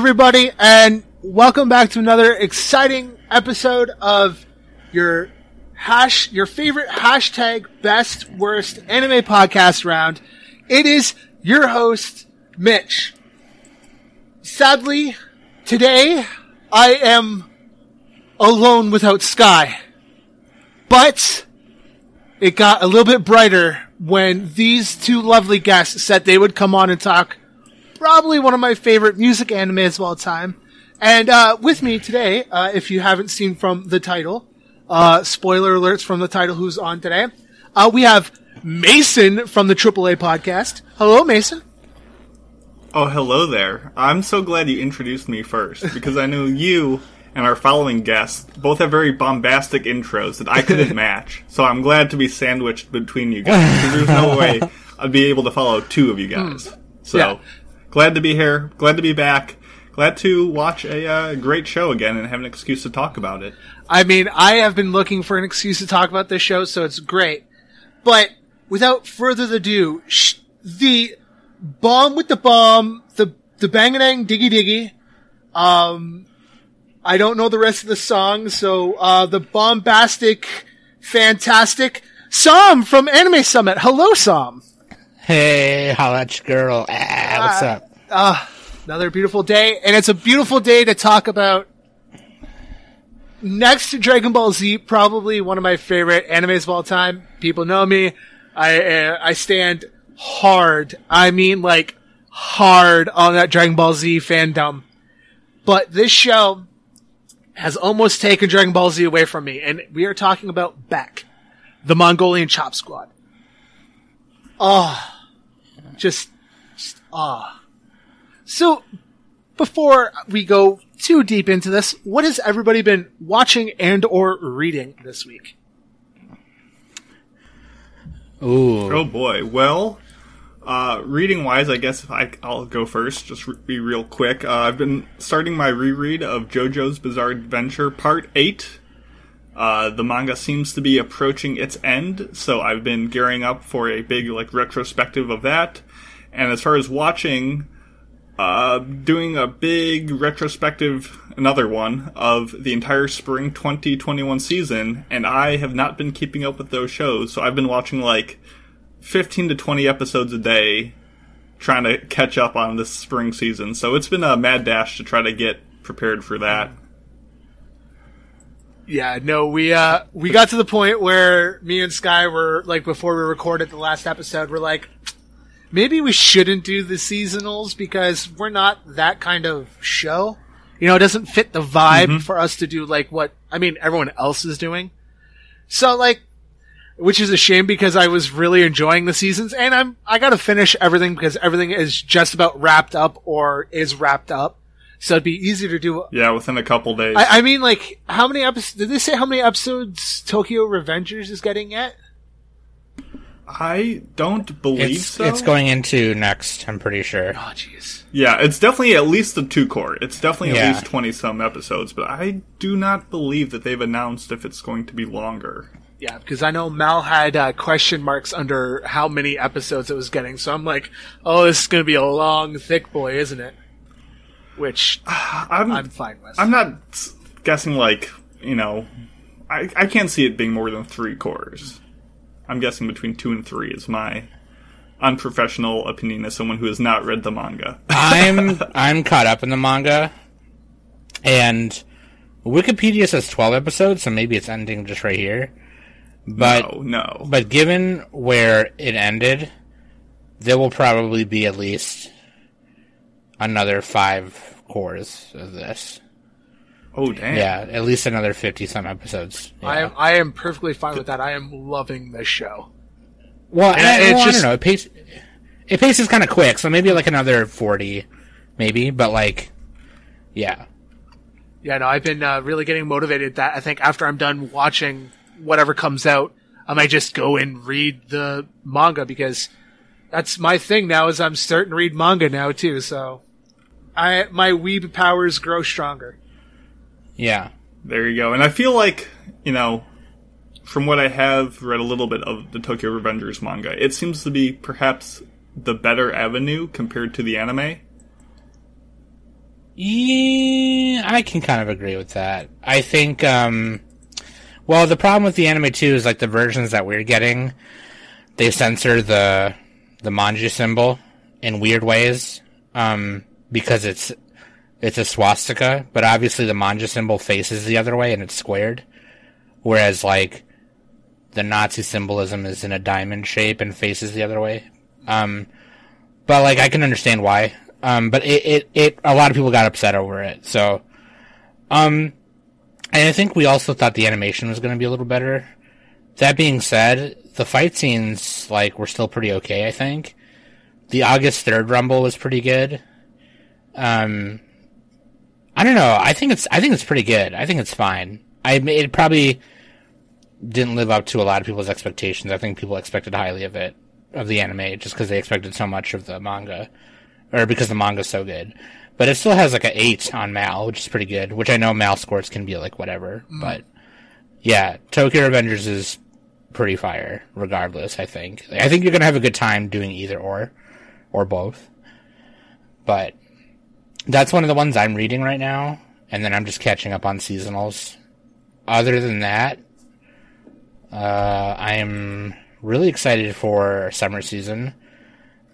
Everybody, and welcome back to another exciting episode of your hash, your favorite hashtag best worst anime podcast round. It is your host, Mitch. Sadly, today I am alone without Sky, but it got a little bit brighter when these two lovely guests said they would come on and talk probably one of my favorite music animes of all time. And uh, with me today, uh, if you haven't seen from the title, uh, spoiler alerts from the title who's on today, uh, we have Mason from the AAA podcast. Hello, Mason. Oh, hello there. I'm so glad you introduced me first because I know you and our following guests both have very bombastic intros that I couldn't match. So I'm glad to be sandwiched between you guys because there's no way I'd be able to follow two of you guys. So Yeah. Glad to be here. Glad to be back. Glad to watch a uh, great show again and have an excuse to talk about it. I mean, I have been looking for an excuse to talk about this show, so it's great. But without further ado, sh- the bomb with the bomb, the the bangadang diggy diggy. Um, I don't know the rest of the song, so uh, the bombastic, fantastic Sam from Anime Summit. Hello, Sam. Hey, at your girl. Ah, what's up? Uh, another beautiful day, and it's a beautiful day to talk about. Next to Dragon Ball Z, probably one of my favorite animes of all time. People know me. I uh, I stand hard. I mean, like hard on that Dragon Ball Z fandom. But this show has almost taken Dragon Ball Z away from me, and we are talking about Beck, the Mongolian Chop Squad. Oh, just, just ah. So, before we go too deep into this, what has everybody been watching and or reading this week? Ooh. Oh boy. Well, uh, reading wise, I guess if I, I'll go first. Just re- be real quick. Uh, I've been starting my reread of JoJo's Bizarre Adventure Part Eight. Uh, the manga seems to be approaching its end, so I've been gearing up for a big like retrospective of that. And as far as watching, uh, doing a big retrospective, another one of the entire spring 2021 season, and I have not been keeping up with those shows, so I've been watching like 15 to 20 episodes a day trying to catch up on this spring season. So it's been a mad dash to try to get prepared for that. Yeah, no, we uh we got to the point where me and Sky were like before we recorded the last episode, we're like maybe we shouldn't do the seasonals because we're not that kind of show. You know, it doesn't fit the vibe mm-hmm. for us to do like what I mean everyone else is doing. So like which is a shame because I was really enjoying the seasons and I'm I got to finish everything because everything is just about wrapped up or is wrapped up. So it'd be easier to do Yeah, within a couple days. I, I mean, like, how many episodes? Did they say how many episodes Tokyo Revengers is getting yet? I don't believe It's, so. it's going into next, I'm pretty sure. Oh, jeez. Yeah, it's definitely at least the two cour. It's definitely Yeah. at least 20 some episodes, but I do not believe that they've announced if it's going to be longer. Yeah, because I know Mal had uh, question marks under how many episodes it was getting, so I'm like, oh, this is going to be a long, thick boy, isn't it? Which I'm, I'm fine with. I'm not guessing like you know, I I can't see it being more than three cours. I'm guessing between two and three is my unprofessional opinion as someone who has not read the manga. I'm I'm caught up in the manga, and Wikipedia says 12 episodes, so maybe it's ending just right here. But no, no. but given where it ended, there will probably be at least another five cours of this. Oh damn. Yeah, at least another 50 some episodes. I am I am perfectly fine with that. I am loving this show. Well, And I, it's well, just- I don't know. It pace, it paces kind of quick, so maybe like another forty, maybe. But like, yeah, Yeah, no, I've been uh, really getting motivated. That I think after I'm done watching whatever comes out, I might just go and read the manga because that's my thing now. Is I'm starting to read manga now too. So, I my weeb powers grow stronger. Yeah. There you go. And I feel like, you know, from what I have read a little bit of the Tokyo Revengers manga, it seems to be perhaps the better avenue compared to the anime. Yeah, I can kind of agree with that. I think, um, well, the problem with the anime too is like the versions that we're getting, they censor the the manji symbol in weird ways, um, because it's it's a swastika, but obviously the manji symbol faces the other way and it's squared, whereas like the Nazi symbolism is in a diamond shape and faces the other way. Um, but like I can understand why. Um, but it, it, it, a lot of people got upset over it. So, um, and I think we also thought the animation was going to be a little better. That being said, the fight scenes, like, were still pretty okay, I think. The August 3rd Rumble was pretty good. Um, I don't know. I think it's, I think it's pretty good. I think it's fine. I, it probably didn't live up to a lot of people's expectations. I think people expected highly of it, of the anime, just because they expected so much of the manga or because the manga's so good. But it still has like an eight on Mal, which is pretty good. Which I know Mal scores can be like whatever, mm. but yeah, Tokyo Revengers is pretty fire, regardless. I think. I think you're gonna have a good time doing either or, or both. But that's one of the ones I'm reading right now, and then I'm just catching up on seasonals. Other than that, uh, I am really excited for summer season.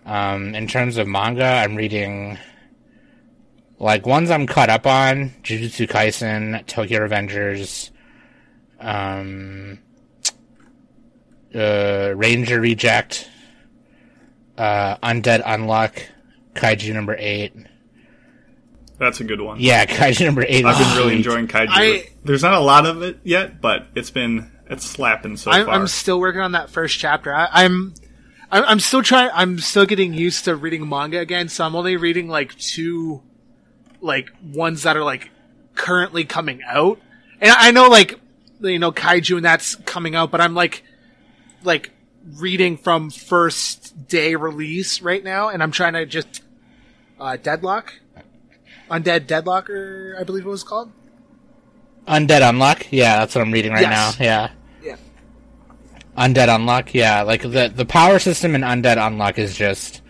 Um, in terms of manga, I'm reading like ones I'm caught up on: Jujutsu Kaisen, Tokyo Revengers, um, uh, Ranger Reject, uh, Undead Unluck, Kaiju number eight. That's a good one. Yeah, Kaiju number eight. I've been really enjoying Kaiju. I, There's not a lot of it yet, but it's been it's slapping so I'm, far. I'm still working on that first chapter. I, I'm I'm still trying. I'm still getting used to reading manga again, so I'm only reading like two, like ones that are like currently coming out. And I know like you know kaiju and that's coming out, but I'm like like reading from first day release right now, and I'm trying to just uh, Deadlock, Undead Deadlocker, I believe it was called. Undead Unluck. yeah, that's what I'm reading right yes. now. Yeah. Yeah. Undead Unluck. yeah, like the the power system in Undead Unluck is just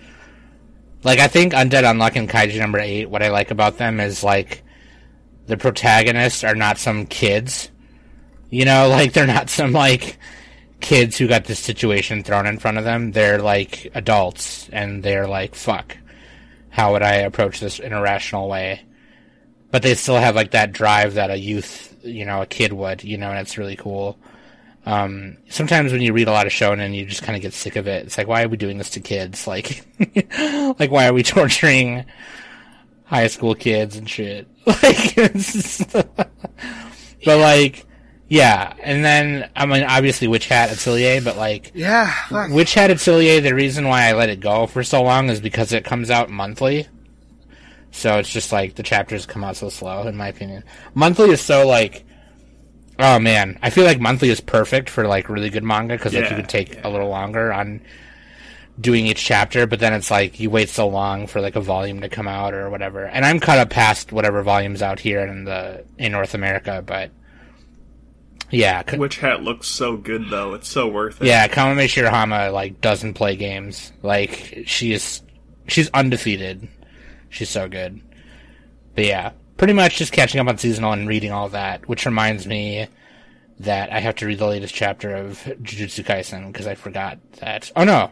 like I think Undead Unluck and Kaiju number eight. What I like about them is like the protagonists are not some kids, you know, like they're not some like kids who got this situation thrown in front of them. They're like adults, and they're like, "Fuck, how would I approach this in a rational way?" But they still have like that drive that a youth, you know, a kid would, you know, and it's really cool. Um, sometimes when you read a lot of shonen, you just kind of get sick of it. It's like, why are we doing this to kids? Like, like why are we torturing high school kids and shit? Like, but like, yeah. And then I mean, obviously, Witch Hat Atelier, but like, yeah, fuck. Witch Hat Atelier. The reason why I let it go for so long is because it comes out monthly. So it's just like the chapters come out so slow, in my opinion. Monthly is so like Oh man, I feel like monthly is perfect for like really good manga because yeah, like you can take yeah. a little longer on doing each chapter, but then it's like you wait so long for like a volume to come out or whatever. And I'm caught up past whatever volumes out here in the in North America, but yeah. Witch Hat looks so good though; it's so worth it. Yeah, Kamome Shirahama like doesn't play games. Like she is, she's undefeated. She's so good. But yeah, pretty much just catching up on seasonal and reading all that, which reminds me that I have to read the latest chapter of Jujutsu Kaisen because I forgot that. Oh no,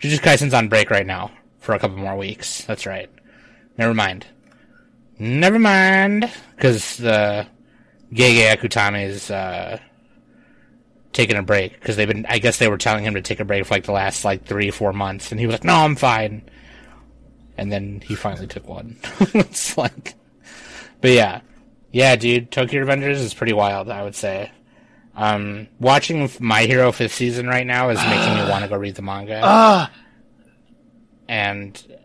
Jujutsu Kaisen's on break right now for a couple more weeks. That's right. Never mind. Never mind, because the Gege Akutami is uh, taking a break because they've been. I guess they were telling him to take a break for like the last like three, four months, and he was like, "No, I'm fine." And then he finally took one. it's like but yeah, yeah, dude, Tokyo Revengers is pretty wild. I would say. Um, watching My Hero fifth season right now is making me want to go read the manga. Uh. And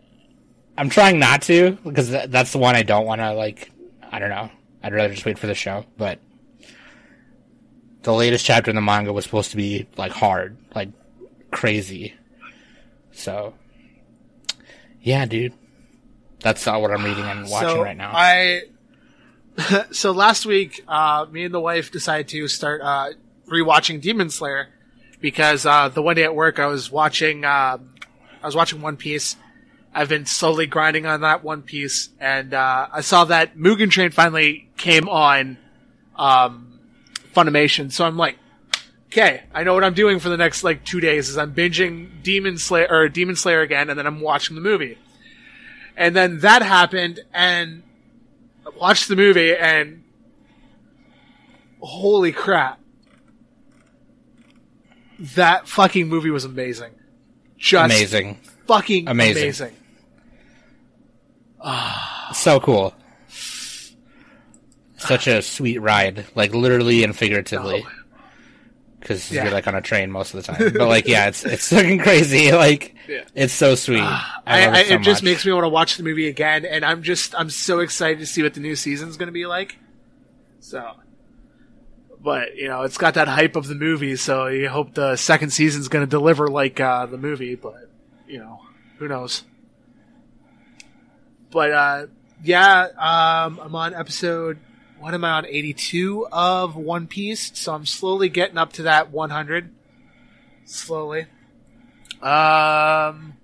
I'm trying not to because th- that's the one I don't want to like. I don't know. I'd rather just wait for the show. But the latest chapter in the manga was supposed to be like hard, like crazy. So, yeah, dude, that's not what I'm reading and watching so right now. I so last week, uh, me and the wife decided to start uh, rewatching Demon Slayer because uh, the one day at work I was watching uh, I was watching One Piece, I've been slowly grinding on that One Piece, and uh, I saw that Mugen Train finally came on um, Funimation. So I'm like, okay, I know what I'm doing for the next like two days. Is I'm binging Demon Slayer or Demon Slayer again, and then I'm watching the movie. And then that happened, and I watched the movie, and holy crap, that fucking movie was amazing. Just Amazing. fucking Amazing. amazing. So cool. Such a sweet ride, like literally and figuratively. Oh. Because Yeah. you're like on a train most of the time. But like, yeah, it's it's fucking crazy. Like, Yeah. it's so sweet. I, I, I, it, so it just makes me want to watch the movie again, and I'm just I'm so excited to see what the new season's going to be like. So, but you know, it's got that hype of the movie, so you hope the second season's going to deliver like uh, the movie. But you know, who knows? But uh, yeah, um, I'm on episode. What am I on? 82 of One Piece, so I'm slowly getting up to that 100. Slowly. Um,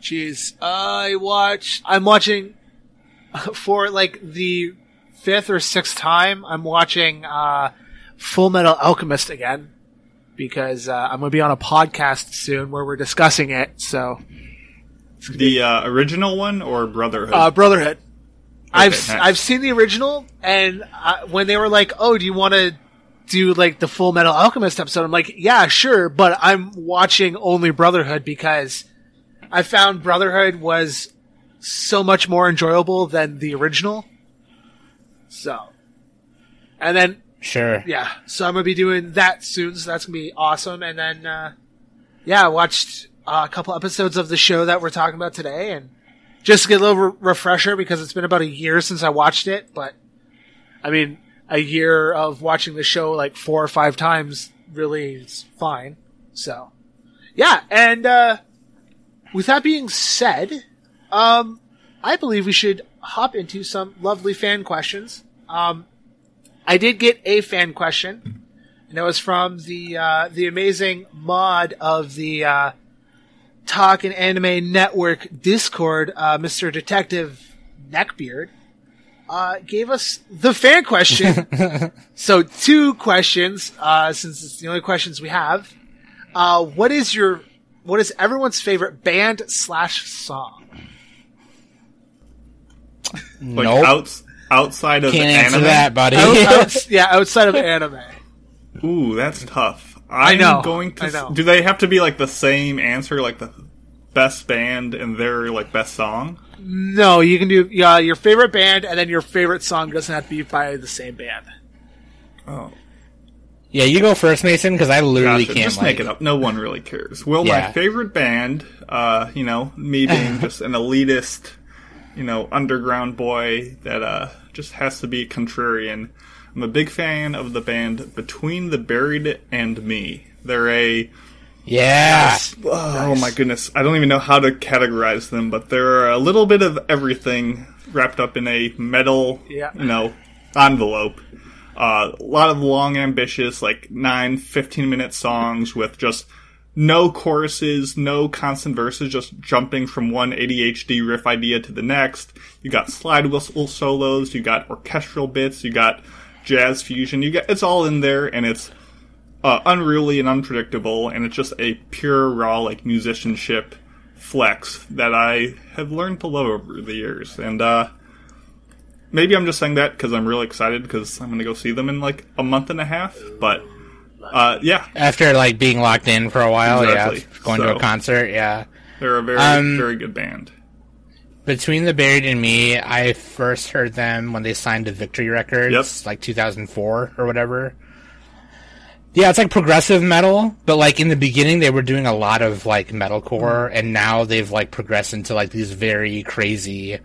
jeez, I watch. I'm watching for like the fifth or sixth time. I'm watching uh, Full Metal Alchemist again because uh, I'm going to be on a podcast soon where we're discussing it. So, The uh, original one or Brotherhood? uh, Brotherhood. I've nice. I've seen the original, and uh, when they were like, "Oh, do you want to do like the Full Metal Alchemist episode?" I'm like, "Yeah, sure," but I'm watching only Brotherhood because I found Brotherhood was so much more enjoyable than the original. So, and then Sure. yeah, so I'm gonna be doing that soon. So that's gonna be awesome. And then, uh, yeah, I watched uh, a couple episodes of the show that we're talking about today, and just to get a little re- refresher because it's been about a year since I watched it. But I mean, a year of watching the show like four or five times really is fine. So, yeah, and uh, with that being said, um, I believe we should hop into some lovely fan questions. Um, I did get a fan question, and it was from the uh, the amazing mod of the uh, Talk and Anime Network Discord, uh, Mr. Detective Neckbeard. Uh, gave us the fan question. so two questions, uh, since it's the only questions we have. Uh, what is your, what is everyone's favorite band slash song? like nope. outs- outside of Can't answer anime? that, buddy. Out- outs- yeah, outside of anime. Ooh, that's tough. I'm know, going to. I know. Do they have to be like the same answer, like the best band and their like best song? No, you can do yeah, your favorite band, and then your favorite song doesn't have to be by the same band. Oh, yeah, you go first, Mason, because I literally gotcha. can't just like, make it up. No one really cares. Well, Yeah. my favorite band, uh, you know, me being just an elitist, you know, underground boy that uh just has to be contrarian. I'm a big fan of the band Between the Buried and Me. They're a Yeah. Oh my goodness, I don't even know how to categorize them, but they're a little bit of everything wrapped up in a metal, Yeah. you know, envelope. Uh, a lot of long, ambitious, like 9, 15 minute songs with just no choruses, no constant verses, just jumping from one ADHD riff idea to the next. You got slide whistle solos, you got orchestral bits, you got jazz fusion, you get it's all in there and it's uh, unruly and unpredictable, and it's just a pure raw like musicianship flex that I have learned to love over the years. And uh, maybe I'm just saying that because I'm really excited because I'm going to go see them in like a month and a half. But uh, yeah, After like being locked in for a while, Exactly. yeah, going to a concert, yeah. they're a very Um, very good band. Between the Buried and Me, I first heard them when they signed to Victory Records, Yep. like 2004 or whatever. Yeah, it's like progressive metal, but like in the beginning they were doing a lot of like metalcore, mm. and now they've like progressed into like these very crazy.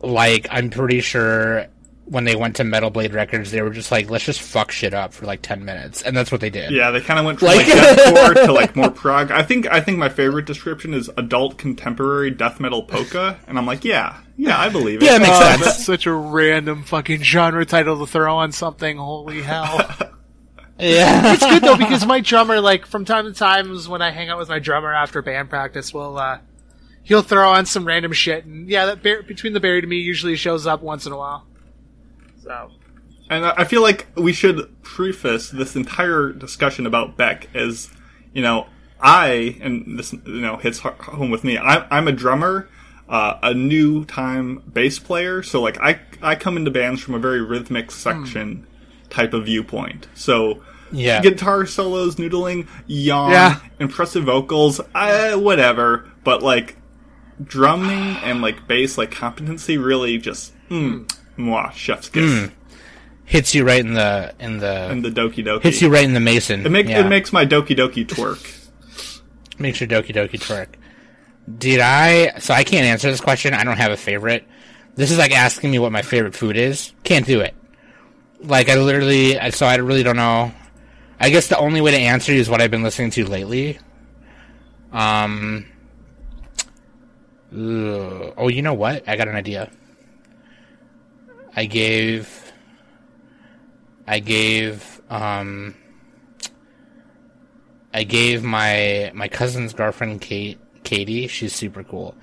Like I'm pretty sure when they went to Metal Blade Records, they were just like, let's just fuck shit up for like 10 minutes, and that's what they did. Yeah, they kind of went from Like- like, deathcore to like more prog. I think I think my favorite description is adult contemporary death metal polka, and I'm like, yeah, yeah, I believe it. Yeah, it makes Oh, sense. that's such a random fucking genre title to throw on something. Holy hell! Yeah. it's good though because my drummer, like from time to time, when I hang out with my drummer after band practice, will uh, he'll throw on some random shit, and yeah, that bear, between the berry to me usually shows up once in a while. So And I I feel like we should preface this entire discussion about Beck as, you know, I and this you know hits home with me. I, I'm a drummer, uh, a new time bass player, so like I I come into bands from a very rhythmic section type of viewpoint. So Yeah. guitar solos, noodling, yawn, Yeah. impressive vocals, uh, whatever. But like drumming and like bass, like competency, really just mm, mwah, chef's kiss. hits you right in the in the in the Doki Doki. hits you right in the mason. It, makes yeah. it makes my Doki Doki twerk. makes your Doki Doki twerk. Did I? So I can't answer this question. I don't have a favorite. This is like asking me what my favorite food is. Can't do it. Like I literally, I- so I really don't know. I guess the only way to answer you is what I've been listening to lately. Um. ugh. oh, you know what? I got an idea. I gave. I gave. Um. I gave my my cousin's girlfriend Kate Katie, she's super cool.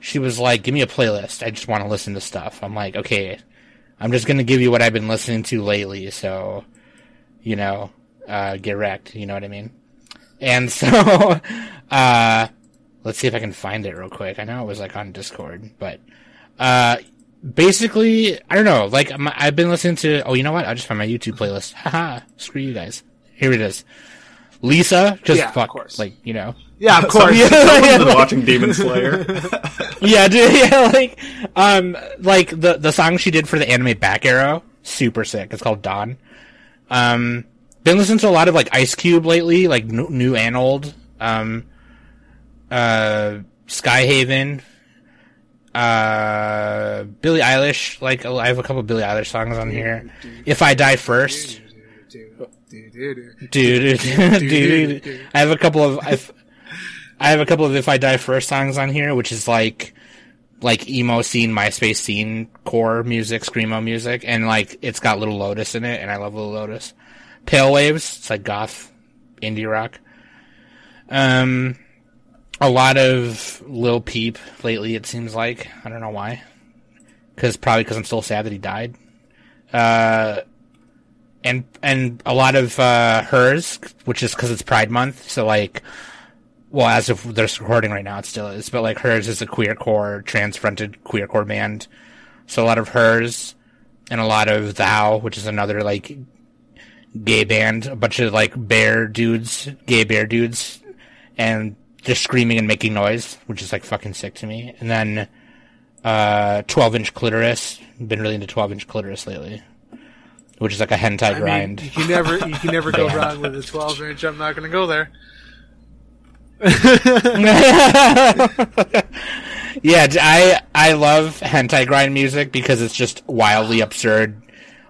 She was like, "Give me a playlist. I just want to listen to stuff." I'm like, "Okay, I'm just gonna give you what I've been listening to lately." So, you know, uh, get wrecked. You know what I mean? And so, uh, let's see if I can find it real quick. I know it was like on Discord, but uh, basically, I don't know. Like my, I've been listening to. Oh, you know what? I'll just find my YouTube playlist. Haha, screw you guys. Here it is. Lisa, just Yeah, of fuck, course. like you know. yeah, of course. Someone's been watching Demon Slayer. yeah, dude, yeah, like, um, like the the song she did for the anime Back Arrow, super sick. It's called Dawn. Um, been listening to a lot of like Ice Cube lately, like new, new and old. Um, uh, Skyhaven. Uh, Billie Eilish. Like, I have a couple Billie Eilish songs on here. If I Die First. Dude, I have a couple of I've, I have a couple of if I die first songs on here, which is like like emo scene, MySpace scene, core music, screamo music, and like it's got Lil Lotus in it, and I love Lil Lotus. Pale Waves, it's like goth indie rock. Um, a lot of Lil Peep lately. It seems like I don't know why, because probably because I'm still sad that he died. Uh, and and a lot of uh, HIRS, which is because it's Pride Month. So like, well, as of this recording right now, it still is. But like, HIRS is a queer core, trans fronted queer core band. So a lot of HIRS, and a lot of Thou, which is another like gay band. A bunch of like bear dudes, gay bear dudes, and just screaming and making noise, which is like fucking sick to me. And then uh, 12 inch clitoris. Been really into 12 inch clitoris lately. Which is like a hentai I mean, grind. you can never you can never go wrong with a 12 inch. I'm not going to go there. yeah, I I love hentai grind music because it's just wildly absurd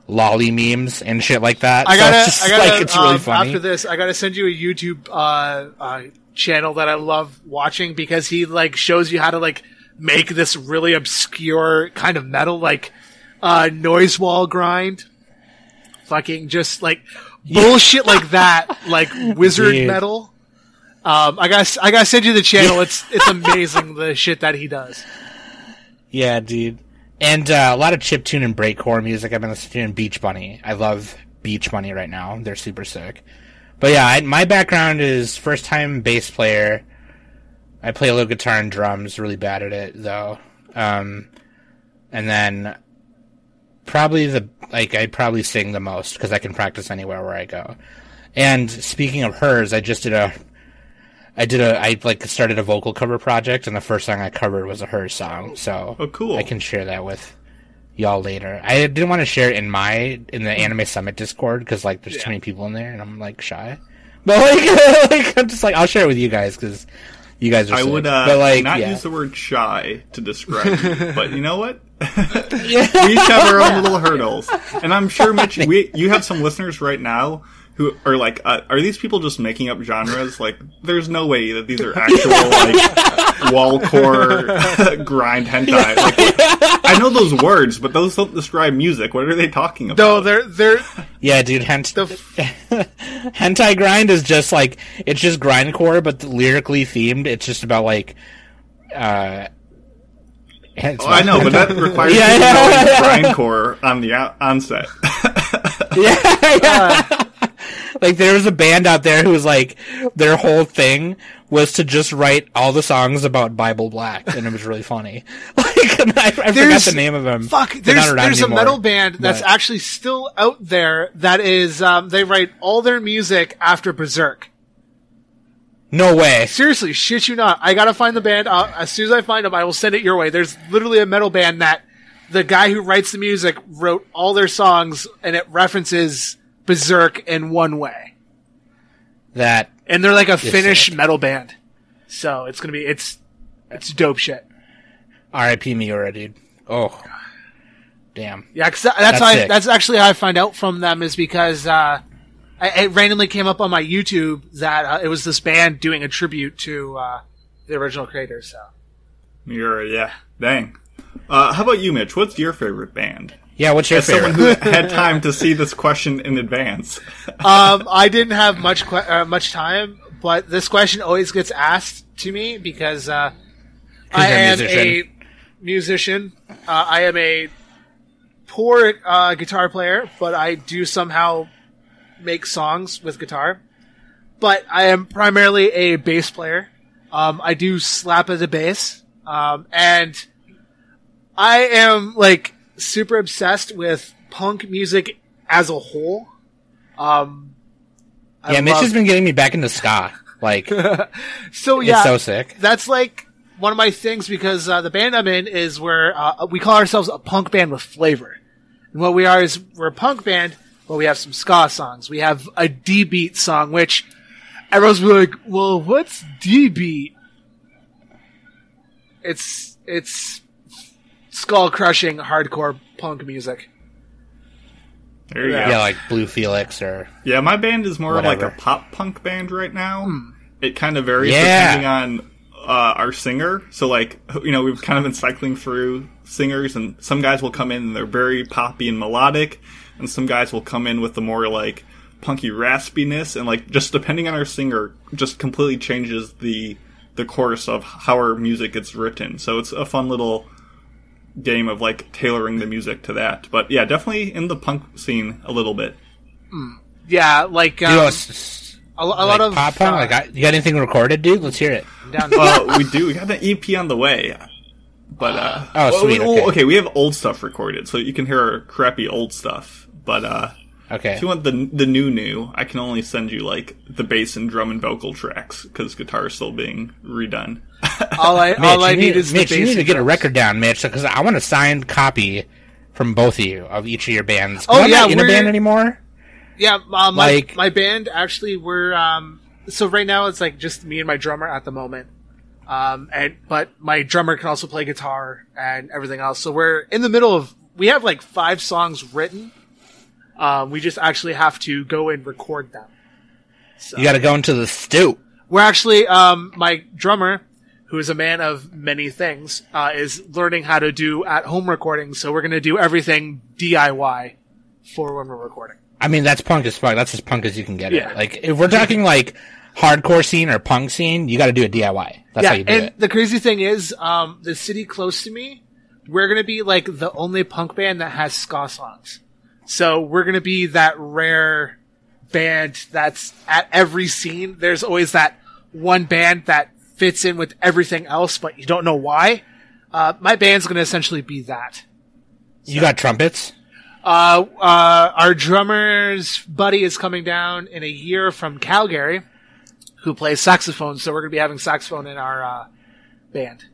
lolly memes and shit like that. I So gotta, it's just I gotta. like it's really um, funny. After this, I gotta send you a YouTube uh, uh, channel that I love watching because he like shows you how to like make this really obscure kind of metal, like uh, noise wall grind. Fucking just like bullshit like that, like wizard Dude. metal. Um, I gotta, I gotta send you the channel. It's it's amazing the shit that he does. Yeah, dude. And uh, a lot of chiptune and breakcore music. I've been listening to Beach Bunny. I love Beach Bunny right now. They're super sick. But yeah, I, my background is first time bass player. I play a little guitar and drums. Really bad at it though. Um, and then probably the like I probably sing the most because I can practice anywhere where I go. And speaking of HIRS, I just did a I did a I like started a vocal cover project, and the first song I covered was a her song. So Oh, cool. I can share that with y'all later. I didn't want to share it in my in the Anime Summit Discord because like there's too many people in there, and I'm like shy. But like, like I'm just like I'll share it with you guys because you guys are. I sick. would uh, but like not yeah. use the word shy to describe you, but you know what? we each have our own little hurdles, and I'm sure Mitch, we you have some listeners right now who are like, uh, are these people just making up genres? Like, there's no way that these are actual like wall core grind hentai. Like, I know those words, but those don't describe music. What are they talking about? No, they're they're Yeah, dude, hent- the hentai grind is just like it's just grindcore, but lyrically themed. It's just about like Uh, it's Oh, I know, but that requires Yeah, you yeah, knowing yeah. grindcore on the out- onset. yeah, yeah. Like there was a band out there who was like their whole thing was to just write all the songs about Bible Black, and it was really funny. Like I, I forgot the name of them. Fuck, there's there's a metal band that's but- actually still out there that is um, they write all their music after Berserk. no way. Seriously, shit you not. I gotta find the band. Uh, as soon as I find them, I will send it your way. There's literally a metal band that the guy who writes the music wrote all their songs, and it references Berserk in one way. That And they're like a Finnish sick. metal band, so it's gonna be it's it's dope shit. R.I.P. Miura, dude. Oh, damn. Yeah, cause that's That's how I, that's actually how I find out from them is because uh, I, it randomly came up on my YouTube that uh, it was this band doing a tribute to uh, the original creators. So You're, yeah, dang. Uh, how about you, Mitch? What's your favorite band? Yeah, what's your As favorite? someone who had time to see this question in advance. um, I didn't have much que- uh, much time, but this question always gets asked to me because uh, I am musician. a musician. Uh, I am a poor uh, guitar player, but I do somehow make songs with guitar. But I am primarily a bass player. Um, I do slap at the bass, um, and I am like super obsessed with punk music as a whole. Um, I yeah, Mitch has been getting me back into ska. Like, so yeah, so sick. that's like one of my things because uh, the band I'm in is where uh, we call ourselves a punk band with flavor. And what we are is we're a punk band, but we have some ska songs. We have a D beat song, which everyone's like, "Well, what's D beat?" It's it's skull crushing hardcore punk music. There you Yeah. go. Yeah, like Blue Felix or Yeah, my band is more like a pop punk band right now. Hmm. It kind of varies Yeah. depending on uh, our singer. So, like, you know, we've kind of been cycling through singers, and some guys will come in and they're very poppy and melodic, and some guys will come in with the more like punky raspiness, and like just depending on our singer, just completely changes the the course of how our music gets written. So it's a fun little game of like tailoring the music to that. But yeah, definitely in the punk scene a little bit. Yeah, like um, you know, s- s- a, a lot like of pop punk. uh, Like, I, you got anything recorded, dude? Let's hear it. down Uh, we do. We got an EP on the way. But uh, Oh, well, sweet, we- well, okay. we have old stuff recorded, so you can hear our crappy old stuff. But uh, Okay. if you want the the new new, I can only send you like the bass and drum and vocal tracks because guitar is still being redone. all I Mitch, all I you need need, is Mitch, you need to get a record down, Mitch, because I want a signed copy from both of you of each of your bands. Oh, I'm yeah, not in a band anymore. Yeah, uh, my Like- my band actually we're um so right now it's like just me and my drummer at the moment. Um and but my drummer can also play guitar and everything else. So we're in the middle of we have like five songs written. Um we just actually have to go and record them. So, You got to go into the stew. We're actually um my drummer who is a man of many things uh, is learning how to do at home recording. So we're going to do everything DIY for when we're recording. I mean, that's punk as fuck. That's as punk as you can get Yeah. it. Like, if we're talking like hardcore scene or punk scene, you got to do a DIY. That's yeah, how you do and it. the crazy thing is, um, the city close to me, we're gonna be like the only punk band that has ska songs. So we're gonna be that rare band that's at every scene. There's always that one band that fits in with everything else, but you don't know why. Uh, my band's gonna essentially be that. You got trumpets. Uh, uh, our drummer's buddy is coming down in a year from Calgary, who plays saxophone. So we're gonna be having saxophone in our uh, band.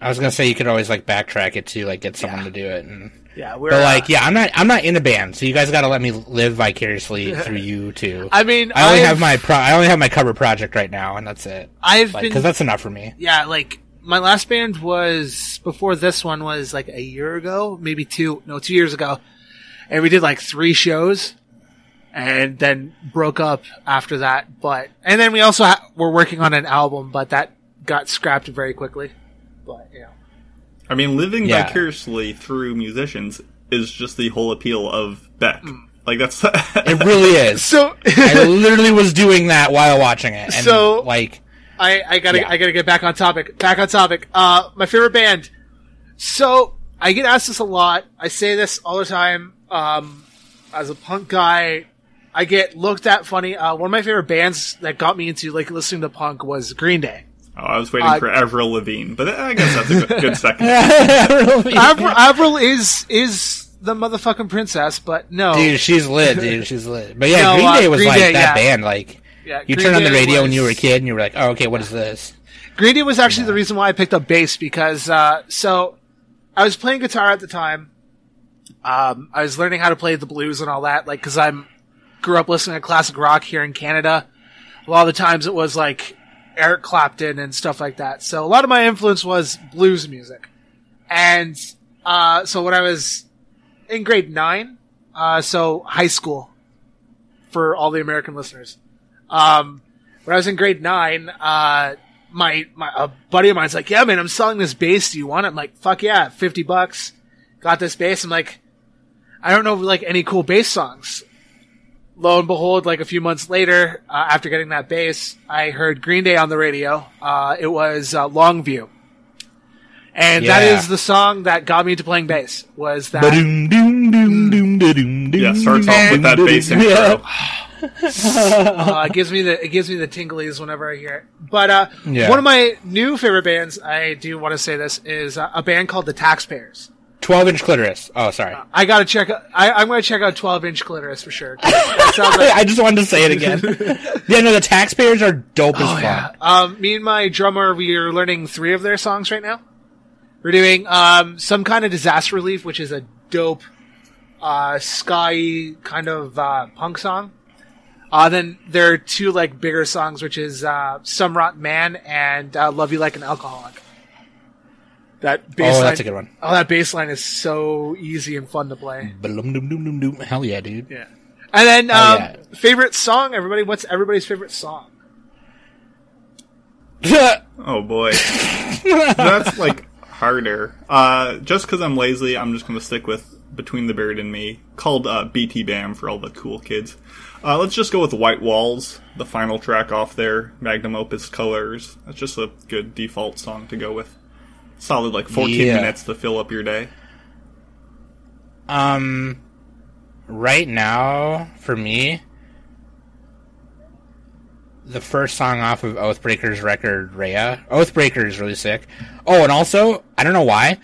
I was gonna say you could always like backtrack it to like get someone to do it. And, Yeah, we're but uh, like, yeah, I'm not. I'm not in a band, so you guys got to let me live vicariously through you too. I mean, I only I've- have my pro- I only have my cover project right now, and that's it. I've Like, been because that's enough for me. yeah, like my last band was before this one was like a year ago, maybe two, no, two years ago, and we did like three shows, and then broke up after that. But and then we also ha- were working on an album, but that got scrapped very quickly. But yeah, I mean, living Yeah. vicariously through musicians is just the whole appeal of Beck. Mm. Like that's It really is. so I literally was doing that while watching it. And So- like, I, I gotta Yeah. I gotta get back on topic. Back on topic. Uh, my favorite band. So I get asked this a lot. I say this all the time. Um, as a punk guy, I get looked at funny. Uh, one of my favorite bands that got me into like listening to punk was Green Day. Oh, I was waiting Uh, for Avril Lavigne, but I guess that's a good, good second. Avril, Avril is is the motherfucking princess, but no, Dude, she's lit, dude. She's lit. But yeah, No, Green uh, Day was Green like Day, that yeah. band. Like yeah, you Green turn on the Day radio when you were a kid, and you were like, "Oh, okay, what is this?" Green Day was actually the reason why I picked up bass because uh, so I was playing guitar at the time. Um, I was learning how to play the blues and all that, like because I'm grew up listening to classic rock here in Canada. A lot of the times it was like Eric Clapton and stuff like that. So a lot of my influence was blues music, and uh, so when I was in grade nine, uh, so high school for all the American listeners. Um, when I was in grade nine, uh, my, my, a buddy of mine's like, yeah, man, I'm selling this bass. Do you want it? I'm like, fuck yeah, 50 bucks. Got this bass. I'm like, I don't know, like any cool bass songs. Lo and behold, like a few months later, uh, after getting that bass, I heard Green Day on the radio. Uh, it was, uh, Longview. And that Yeah. is the song that got me into playing bass, was that. Ba-doom, doom, doom, doom, da-doom, Yeah, starts off with that bass intro. Yeah. uh, it gives me the it gives me the tinglies whenever I hear it. But uh, Yeah. one of my new favorite bands, I do want to say this, is uh, a band called the Taxpayers. Twelve inch clitoris. Oh, sorry. I gotta check. I, I'm gonna check out 12 inch clitoris for sure. Like, I just wanted to say it again. yeah, no, the taxpayers are dope as oh, fuck. yeah. Um, me and my drummer, we are learning three of their songs right now. We're doing um, some kind of disaster relief, which is a dope, uh, ska kind of uh, punk song. Uh, then there are two like bigger songs, which is uh, "Some Rotten Man" and uh, "Love You Like an Alcoholic." That bass Oh, line, that's a good one. Oh, that bass line is so easy and fun to play. Ba-dum, doom, doom, doom, doom. Hell yeah, dude. Yeah. And then um, yeah. favorite song, everybody. What's everybody's favorite song? Oh boy, that's like harder. Uh, just because I'm lazy, I'm just gonna stick with "Between the Buried and Me," called uh, "BT Bam" for all the cool kids. Uh, let's just go with "White Walls," the final track off their magnum opus "Colors." That's just a good default song to go with. Solid like 14 Yeah. minutes to fill up your day. Um, right now, for me, the first song off of Oathbreaker's record, Rheia. Oathbreaker is really sick. Oh, and also, I don't know why,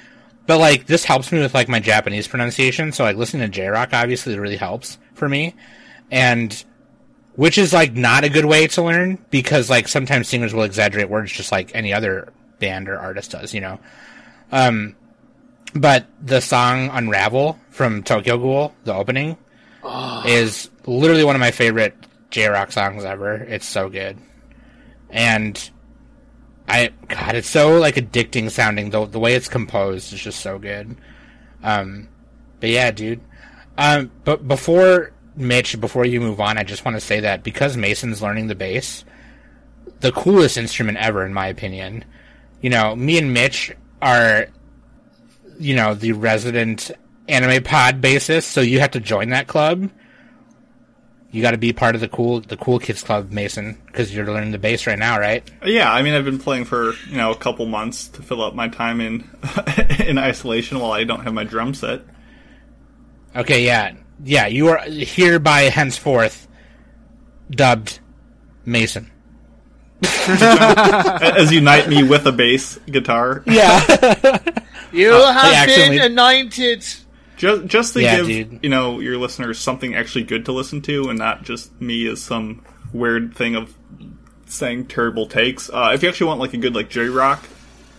but like this helps me with like my Japanese pronunciation. So like listening to J Rock obviously really helps for me, and which is like not a good way to learn because like sometimes singers will exaggerate words just like any other band or artist does, you know. Um, but the song Unravel from Tokyo Ghoul, the opening, is literally one of my favorite J Rock songs ever. It's so good. And I God, it's so like addicting sounding. The the way it's composed is just so good. Um but yeah, dude. Um but before Mitch, before you move on, I just want to say that because Mason's learning the bass, the coolest instrument ever in my opinion. You know, me and Mitch are you know, the resident anime pod bassist, so you have to join that club. You got to be part of the cool the cool kids club, Mason, because you're learning the bass right now, right? Yeah, I mean, I've been playing for you know a couple months to fill up my time in in isolation while I don't have my drum set. Okay, yeah, yeah. You are hereby henceforth dubbed Mason. As you knight me with a bass guitar, Yeah, You Oh, have they accidentally- been anointed. just just to Yeah, give dude. you know your listeners something actually good to listen to, and not just me as some weird thing of saying terrible takes. Uh, if you actually want like a good like J rock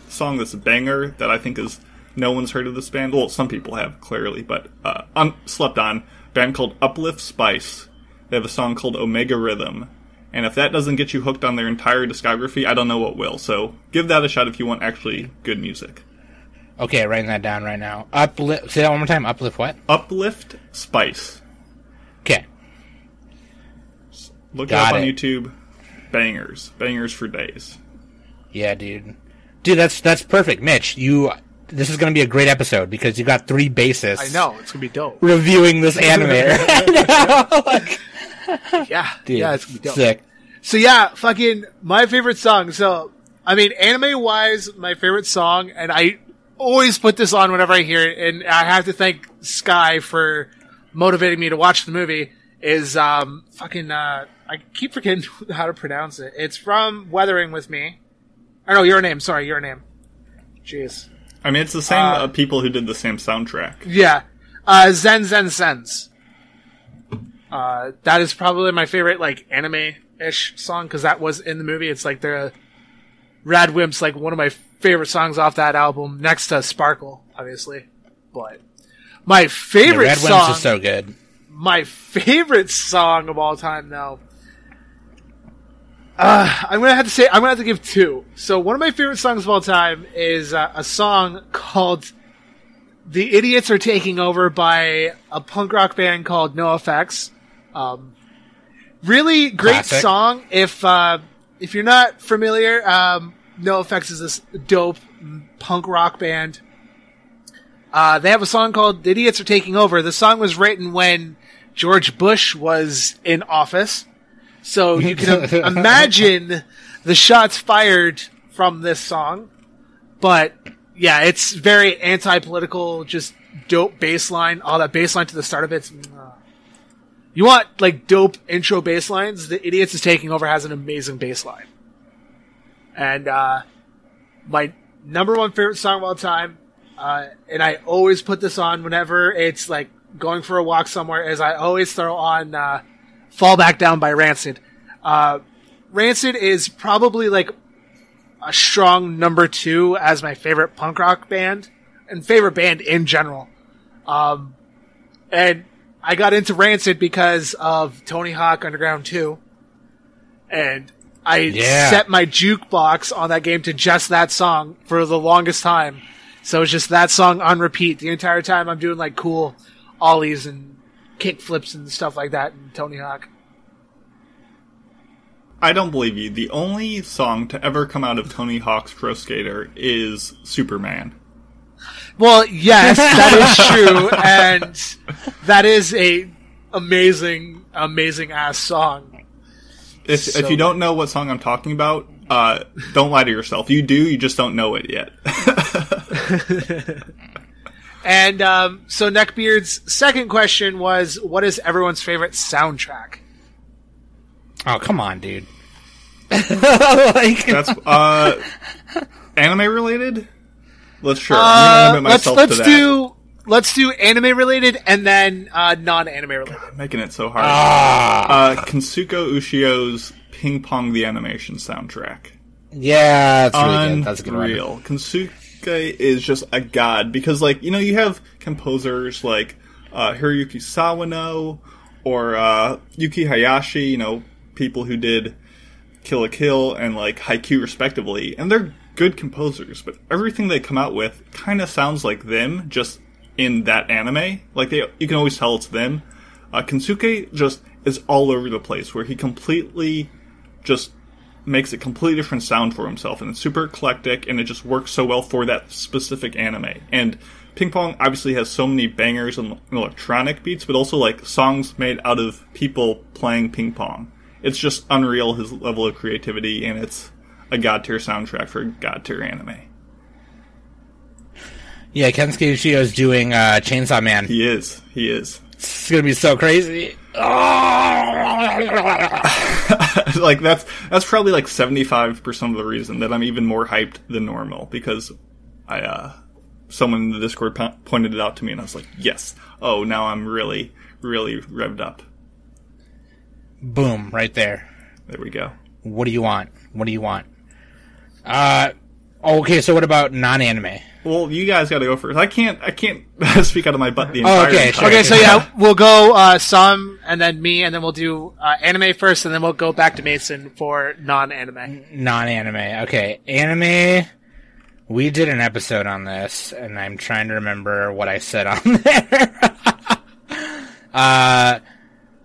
song that's a banger that I think is no one's heard of this band. Well, some people have clearly, but uh, un- slept on band called Uplift Spice. They have a song called Omega Rhythm. And if that doesn't get you hooked on their entire discography, I don't know what will. So give that a shot if you want actually good music. okay, writing that down right now. Uplift. Say that one more time. Uplift what? Uplift Spice. Okay. Look it Got up on. YouTube. Bangers. Bangers for days. Yeah, dude. Dude, that's that's perfect, Mitch. You. This is going to be a great episode because you got three bassists. I know it's gonna be dope. Reviewing this anime. right now. Like, Yeah, dude, yeah, it's dope. sick. So yeah, fucking my favorite song. So I mean, anime wise, my favorite song, and I always put this on whenever I hear it, and I have to thank Sky for motivating me to watch the movie. Is um fucking uh I keep forgetting how to pronounce it. It's from Weathering with Me. Or no, your name. Sorry, your name. Jeez. I mean, it's the same Uh, uh, people who did the same soundtrack. Yeah. Uh, Zen Zen Sense. Uh, that is probably my favorite, like, anime-ish song, because that was in the movie. It's like the Radwimps, like, one of my favorite songs off that album, next to Sparkle, obviously. But my favorite Red song, Wimps is so good. my favorite song of all time, though. Uh, I'm gonna have to say I'm gonna have to give two. So one of my favorite songs of all time is uh, a song called "The Idiots Are Taking Over" by a punk rock band called NoFX. Um, really great Classic. song. If uh, if you're not familiar, um, NoFX is this dope punk rock band. Uh, they have a song called "The Idiots Are Taking Over." The song was written when George Bush was in office, so you can imagine the shots fired from this song. But yeah, it's very anti-political, just dope bass line. All that bass line to the start of it's. uh, You want like dope intro bass lines? The Idiots is Taking Over has an amazing bass line. And uh, my number one favorite song of all time, uh, and I always put this on whenever it's like going for a walk somewhere, is I always throw on uh, Fall Back Down by Rancid. Uh, Rancid is probably like a strong number two as my favorite punk rock band and favorite band in general. Um, and I got into Rancid because of Tony Hawk Underground 2. And I Yeah. set my jukebox on that game to just that song for the longest time. So it's just that song on repeat the entire time I'm doing like cool ollies and kick flips and stuff like that in Tony Hawk. I don't believe you. The only song to ever come out of Tony Hawk's Pro Skater is Superman. Well, yes, that is true, and that is a amazing, amazing ass song. If So if you don't know what song I'm talking about, uh, don't lie to yourself. You do, you just don't know it yet. And um, so Neckbeard's second question was, "What is everyone's favorite soundtrack?" Oh, come on, dude. like, That's uh, anime related. Let's sure. Uh, I'm gonna let's let's to that. do let's do anime related and then uh, non-anime related. Making it so hard. ah, uh, Kensuke Ushio's Ping Pong the Animation soundtrack. yeah, that's really good. That's a good one. Kensuke is just a god because, like, you know, you have composers like uh, Hiroyuki Sawano or uh, Yuki Hayashi, you know, people who did Kill la Kill and like Haikyuu respectively, and they're good composers, but everything they come out with kind of sounds like them, just in that anime. Like they, you can always tell it's them. Uh, Kensuke just is all over the place, where he completely just makes a completely different sound for himself, and it's super eclectic, and it just works so well for that specific anime. And Ping Pong obviously has so many bangers and electronic beats, but also like songs made out of people playing ping pong. It's just unreal his level of creativity, and it's a god tier soundtrack for god tier anime. Yeah, Kensuke is doing uh, Chainsaw Man. He is. He is. It's gonna be so crazy. like that's that's probably like seventy five percent of the reason that I'm even more hyped than normal because I uh someone in the Discord po- pointed it out to me and I was like, yes, oh now I'm really really revved up. Boom, right there. There we go. What do you want? What do you want? Uh, okay. So what about non-anime? Well, you guys got to go first. I can't I can't speak out of my butt the Oh, entire okay, time. sure. Okay, so yeah, we'll go uh, Sam and then me, and then we'll do uh, anime first, and then we'll go back to Mason for non-anime. Non-anime. Okay, anime. We did an episode on this, and I'm trying to remember what I said on there. uh,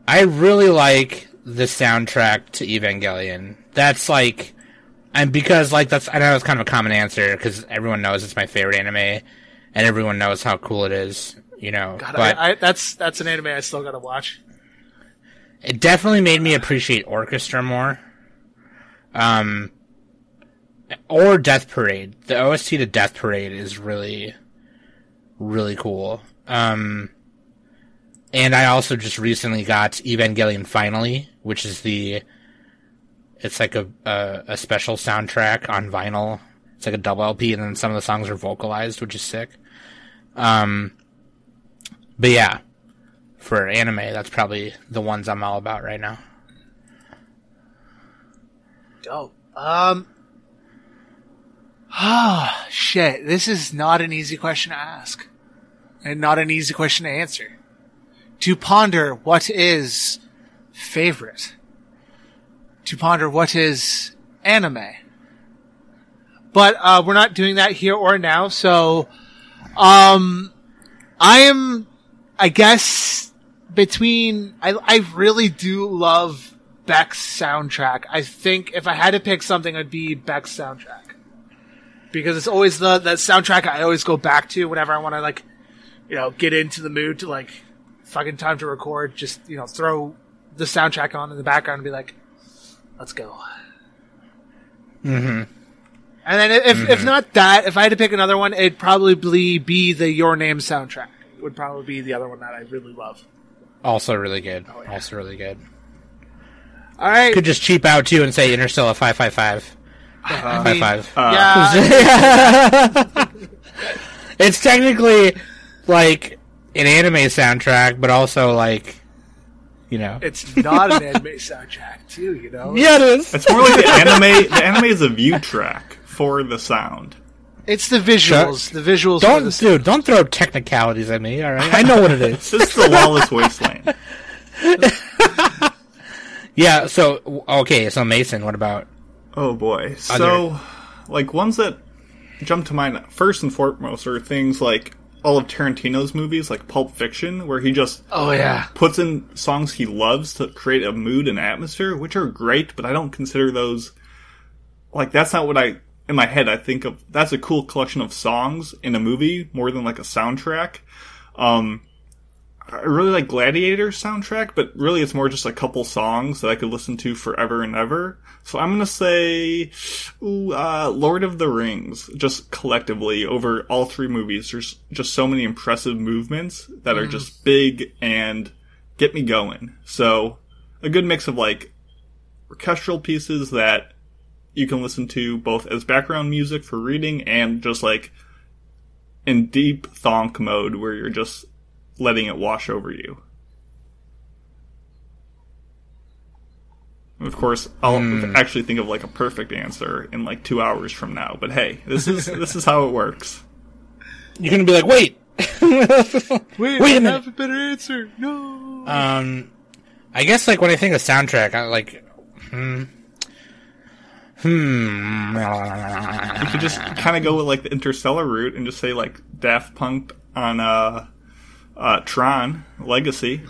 I really like the soundtrack to Evangelion. That's like, and because like that's I know it's kind of a common answer because everyone knows it's my favorite anime, and everyone knows how cool it is. You know, God, but I, I, that's that's an anime I still gotta watch. it definitely made me appreciate orchestra more. Um, or Death Parade. The OST to Death Parade is really, really cool. Um, and I also just recently got Evangelion Finally, which is the, it's like a, a, a special soundtrack on vinyl. It's like a double LP, and then some of the songs are vocalized, which is sick. Um, but yeah, for anime, that's probably the ones I'm all about right now. Dope. Um. Ah, shit. This is not an easy question to ask. And not an easy question to answer. To ponder what is favorite. To ponder what is anime. But, uh, we're not doing that here or now, so, um, I am, I guess, between, I, I really do love Beck's soundtrack. I think if I had to pick something, it'd be Beck's soundtrack. Because it's always the, that soundtrack I always go back to whenever I want to, like, you know, get into the mood to, like, fucking time to record. Just, you know, throw the soundtrack on in the background and be like, let's go. Mm-hmm. And then if, if not that, if I had to pick another one, it'd probably be the Your Name soundtrack. Would probably be the other one that I really love. Also really good. yeah. Also really good. All right. Could just cheap out too and say Interstellar five five five. Five mean, five. yeah. It's technically like an anime soundtrack, but also like you know. It's not an anime soundtrack, too, you know? Yeah, it is. It's more like the anime. The anime is a view track for the sound. It's the visuals. The visuals Don't, the dude, don't throw technicalities at me. All right, I know what it is. This is the lawless wasteland. Yeah. So okay. So Mason, what about? Oh boy. So, like ones that jump to mind first and foremost are things like all of Tarantino's movies, like Pulp Fiction, where he just Oh, yeah. puts in songs he loves to create a mood and atmosphere, which are great, but I don't consider those like that's not what I in my head I think of that's a cool collection of songs in a movie more than like a soundtrack. Um I really like Gladiator soundtrack, but really it's more just a couple songs that I could listen to forever and ever. So I'm gonna say, ooh, uh, Lord of the Rings, just collectively over all three movies. There's just so many impressive movements that are just big and get me going. So a good mix of like orchestral pieces that you can listen to both as background music for reading and just like in deep thonk mode where you're just letting it wash over you. Of course, I'll actually think of like a perfect answer in like two hours from now. But hey, this is this is how it works. You're gonna be like, wait. Wait, Wait I a minute. have a better answer. No. Um, I guess like when I think of soundtrack, I like, hmm, hmm. You could just kind of go with like the interstellar route and just say like Daft Punk on uh, uh, Tron Legacy.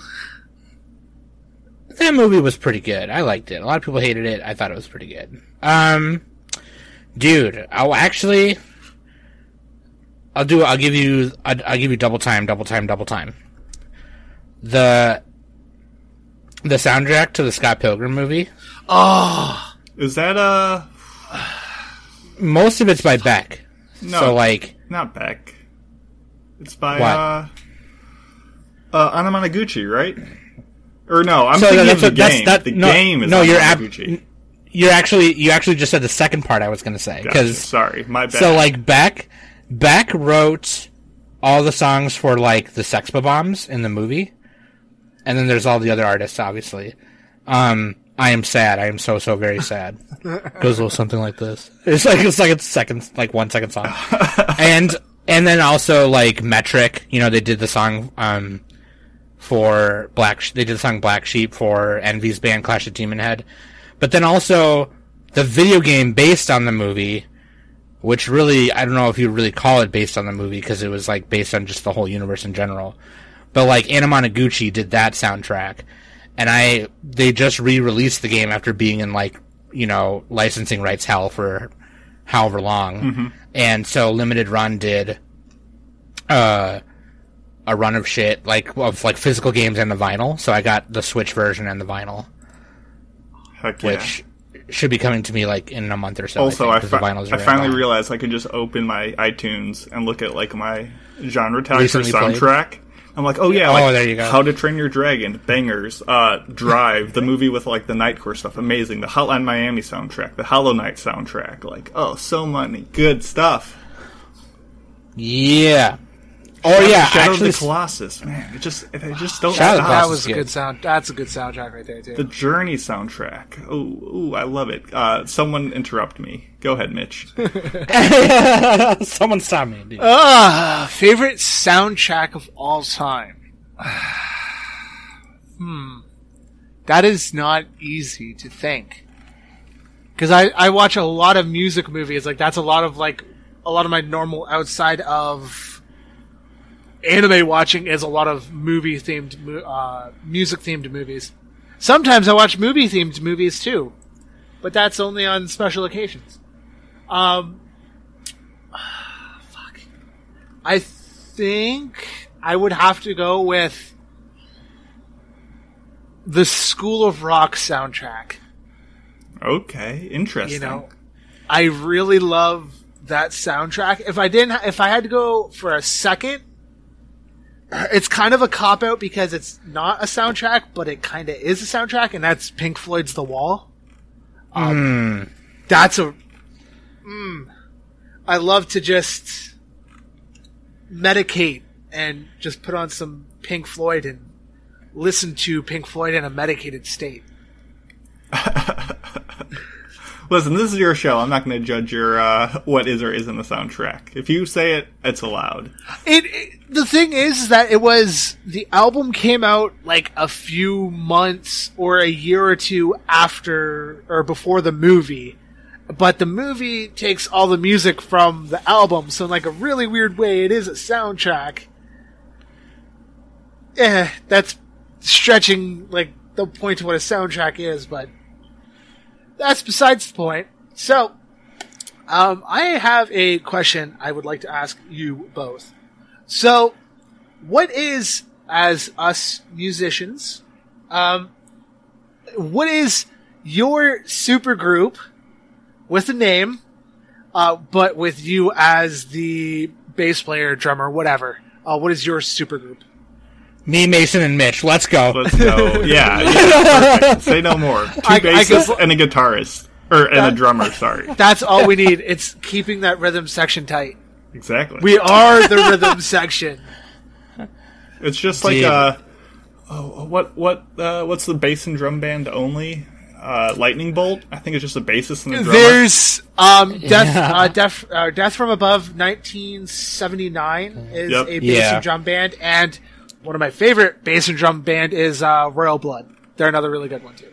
That movie was pretty good. I liked it. A lot of people hated it. I thought it was pretty good. Um, dude, I'll actually, I'll do. I'll give you. I'll, I'll give you double time, double time, double time. The the soundtrack to the Scott Pilgrim movie. oh, Is that uh Most of it's by Beck. no So like, not Beck? It's by What? uh uh Anamanaguchi, right? Or no, I'm So thinking that's of the what- that's- game. that- the no- game is no, you're ab- Managuchi. you're actually you actually just said the second part I was gonna say Gotcha. because sorry, my bad. So like Beck, Beck wrote all the songs for like the Sex Bombs in the movie, and then there's all the other artists, obviously. Um, I am sad. I am so so very sad. Goes a little something like this. It's like it's like a second, like one second song, and and then also like Metric. You know, they did the song um for Black. Sh- They did the song Black Sheep for Envy's band Clash at Demonhead, but then also the video game based on the movie which really I don't know if you really call it based on the movie because it was like based on just the whole universe in general. But like Anamanaguchi did that soundtrack, and I they just re-released the game after being in like you know licensing rights hell for however long, and so Limited Run did uh a run of shit like of like physical games and the vinyl. So I got the Switch version and the vinyl Heck yeah. which should be coming to me like in a month or so. Also, I, I, fi- I finally realized I can just open my iTunes and look at like my genre tag Recently for played? soundtrack. I'm like, oh yeah, Oh, there you go. How to Train Your Dragon, bangers, uh, Drive, the movie with like the Nightcore stuff, amazing. The Hotline Miami soundtrack, the Hollow Knight soundtrack, like oh, so many good stuff. Yeah. Oh yeah, Shadow actually, of the Colossus, man, it just they just don't Shadow of the stop. that Colossus was a good. good sound. That's a good soundtrack right there too. The Journey soundtrack. Oh, ooh, I love it. Uh, someone interrupt me. Go ahead, Mitch. someone stop me. Dude. Ah, favorite soundtrack of all time. hmm. That is not easy to think. Cause I, I watch a lot of music movies, like that's a lot of like, a lot of my normal outside of anime watching is a lot of movie themed, uh, music themed movies. Sometimes I watch movie themed movies too, but that's only on special occasions. Um, fuck. I think I would have to go with the School of Rock soundtrack. Okay, interesting. You know, I really love that soundtrack. If I didn't, if I had to go for a second, it's kind of a cop out because it's not a soundtrack, but it kind of is a soundtrack, and that's Pink Floyd's The Wall. Um, That's a. Mm, I love to just medicate and just put on some Pink Floyd and listen to Pink Floyd in a medicated state. Listen, this is your show. I'm not going to judge your uh, what is or isn't a soundtrack. If you say it, it's allowed. It, it the thing is is that it was the album came out like a few months or a year or two after or before the movie. But the movie takes all the music from the album, so in like a really weird way it is a soundtrack. Eh, that's stretching like the point of what a soundtrack is, but that's besides the point. So, um, I have a question I would like to ask you both. So, what is, as us musicians, um, what is your super group with a name, uh, but with you as the bass player, drummer, whatever? Uh, what is your super group? Me, Mason, and Mitch. Let's go. Let's go. yeah, yeah. Say no more. Two I- I bassists could- and a guitarist. Or, and a drummer, sorry. That's all we need. It's keeping that rhythm section tight. Exactly. We are the rhythm section. it's just like, Dude. uh, oh, what, what, uh, what's the bass and drum band only? Uh, Lightning Bolt? I think it's just a bassist and a drummer. There's um, Death, Yeah. uh, Death, uh, Death from Above, 1979 is Yep. a bass Yeah. and drum band, and one of my favorite bass and drum band is uh, Royal Blood. They're another really good one too.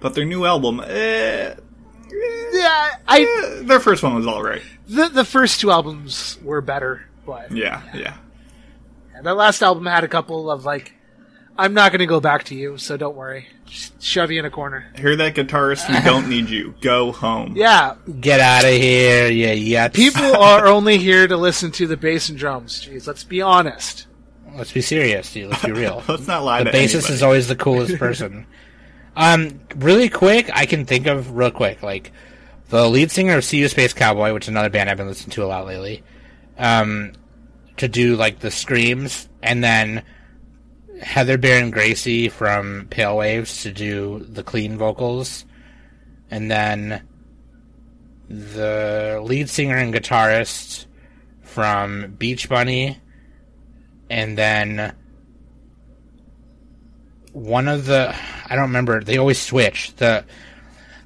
but their new album, eh, Yeah, I eh, their first one was alright. the the first two albums were better, but Yeah, yeah. and the last album had a couple of like, I'm not going to go back to you, so don't worry. Just shove you in a corner. Hear that guitarist? We don't need you. Go home. Yeah, Get out of here, you yet. people are only here to listen to the bass and drums. Jeez, let's be honest. Let's be serious, dude. Let's be real. Let's not lie the bassist anybody. is always the coolest person. um, really quick, I can think of real quick, like the lead singer of See You Space Cowboy, which is another band I've been listening to a lot lately. Um, to do like the screams, and then Heather Baron Gracie from Pale Waves to do the clean vocals, and then the lead singer and guitarist from Beach Bunny, and then one of the I don't remember. They always switch the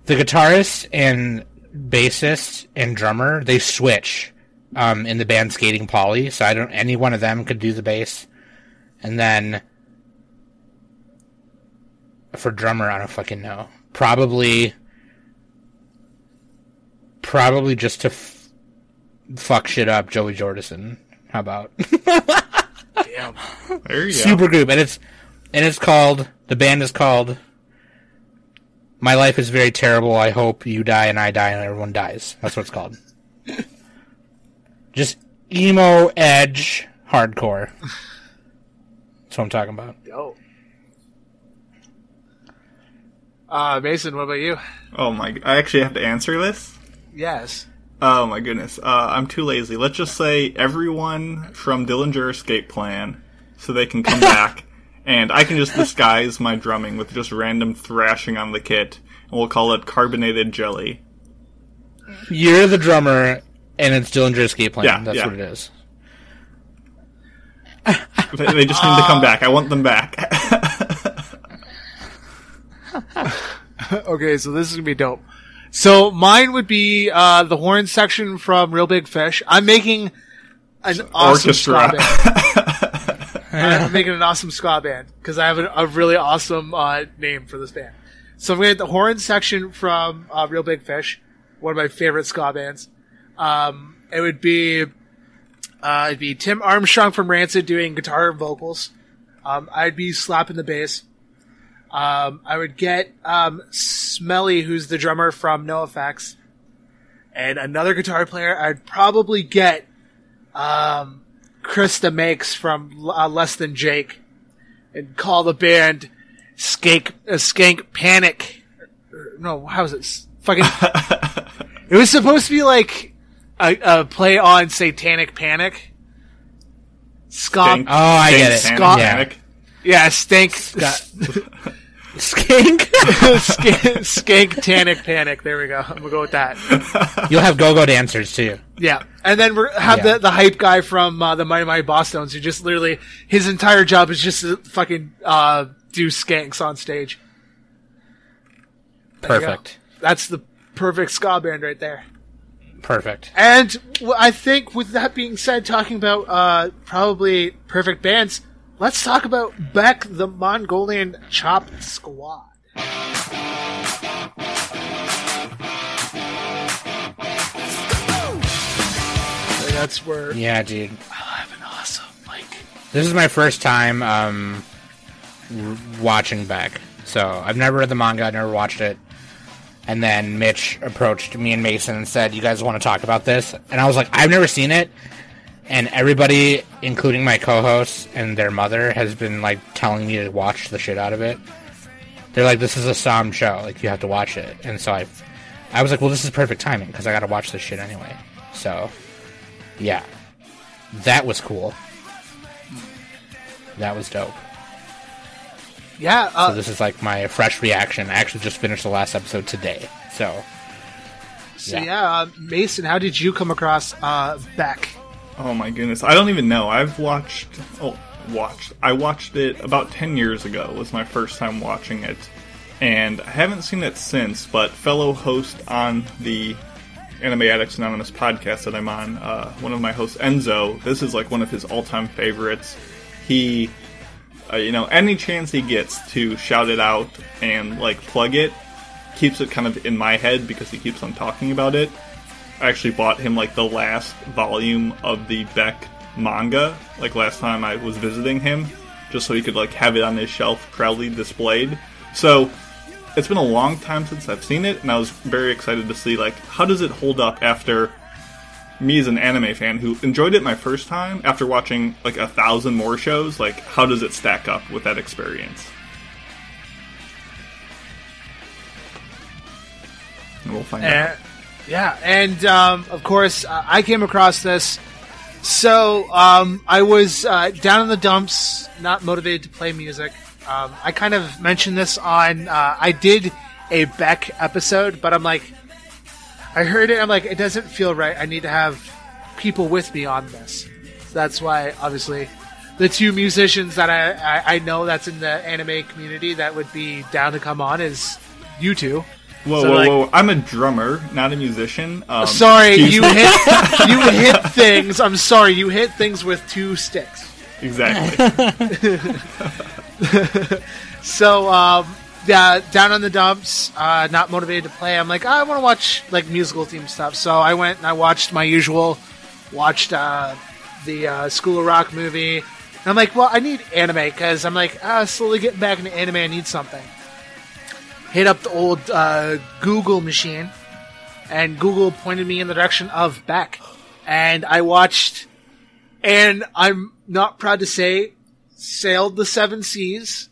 the guitarist and bassist and drummer. They switch um, in the band Skating Polly. So I don't. Any one of them could do the bass, and then for drummer, I don't fucking know. Probably, probably just to f- fuck shit up, Joey Jordison. How about? Damn. There you go. super group, and it's and it's called the band is called My Life is Very Terrible. I hope you die and I die and everyone dies. That's what it's called. Just emo edge hardcore. That's what I'm talking about. Yo. Uh, Mason, what about you? Oh my! I actually have to answer this. Yes. Oh my goodness. Uh, I'm too lazy. Let's just say everyone from Dillinger Escape Plan, so they can come back, and I can just disguise my drumming with just random thrashing on the kit, and we'll call it carbonated jelly. You're the drummer, and it's Dillinger Escape Plan. Yeah, That's yeah. what it is. They, they just need to come back. I want them back. okay, so this is gonna be dope. So mine would be uh, the horn section from Reel Big Fish. I'm making an awesome ska Orchestra. band. I'm making an awesome ska band because I have a, a really awesome uh, name for this band. So I'm gonna get the horn section from uh, Reel Big Fish, one of my favorite ska bands. Um, it would be uh, it'd be Tim Armstrong from Rancid doing guitar and vocals. Um, I'd be slapping the bass. Um, I would get um, Smelly, who's the drummer from NoFX, and another guitar player. I'd probably get um, Chris DeMakes from uh, Less Than Jake, and call the band Skank uh, Skank Panic. Or- No, how is it? Fucking. it was supposed to be like a, a play on Satanic Panic. Scott. Skank- Oh, I get it. Skank Scott- Panic. Yeah, Stank. Skink. Skank, skank Tanic Panic. There we go. I'm gonna go with that. You'll have go-go dancers too. Yeah, and then we have Yeah. the the hype guy from uh, the Mighty Mighty Bosstones who just literally his entire job is just to fucking uh, do skanks on stage. There. Perfect. That's the perfect ska band right there. Perfect. And I think with that being said, talking about uh, probably perfect bands, let's talk about Beck the Mongolian Chop Squad. That's where Yeah, dude. I have an awesome like. This is my first time um, r- watching Beck. So I've never read the manga, I've never watched it. And then Mitch approached me and Mason and said, "You guys want to talk about this?" And I was like, "I've never seen it." And everybody, including my co-hosts and their mother, has been like telling me to watch the shit out of it. They're like, "This is a Sam show. Like you have to watch it." And so I, I was like, "Well, this is perfect timing because I got to watch this shit anyway." So, yeah, that was cool. That was dope. Yeah, So uh, this is like my fresh reaction. I actually just finished the last episode today. So so yeah. yeah, uh, Mason, how did you come across uh, Beck? Oh my goodness. I don't even know. I've watched. Oh, watched. I watched it about 10 years ago, was my first time watching it. And I haven't seen it since, but fellow host on the Anime Addicts Anonymous podcast that I'm on, uh, one of my hosts, Enzo, this is like one of his all time favorites. He, uh, you know, any chance he gets to shout it out and like plug it, keeps it kind of in my head because he keeps on talking about it. I actually bought him like the last volume of the Beck manga, like last time I was visiting him, just so he could like have it on his shelf proudly displayed. So it's been a long time since I've seen it, and I was very excited to see like how does it hold up after me as an anime fan who enjoyed it my first time after watching like a thousand more shows, like how does it stack up with that experience? And we'll find out. Eh, Yeah, and um, of course, uh, I came across this. So um, I was uh, down in the dumps, not motivated to play music. Um, I kind of mentioned this on. Uh, I did a Beck episode, but I'm like, I heard it. I'm like, it doesn't feel right. I need to have people with me on this. So that's why, obviously, the two musicians that I, I, I know that's in the anime community that would be down to come on is you two. Whoa, So, whoa, like- whoa! I'm a drummer, not a musician. Um, Sorry, you hit you hit things. I'm sorry, you hit things with two sticks. exactly. So, um, yeah, down on the dumps, uh, not motivated to play. I'm like, I want to watch like musical theme stuff. So I went and I watched my usual, watched uh, the uh, School of Rock movie. And I'm like, well, I need anime because I'm like, ah, slowly getting back into anime. I need something. Hit up the old uh, Google machine, and Google pointed me in the direction of Beck, and I watched. And I'm not proud to say, sailed the seven seas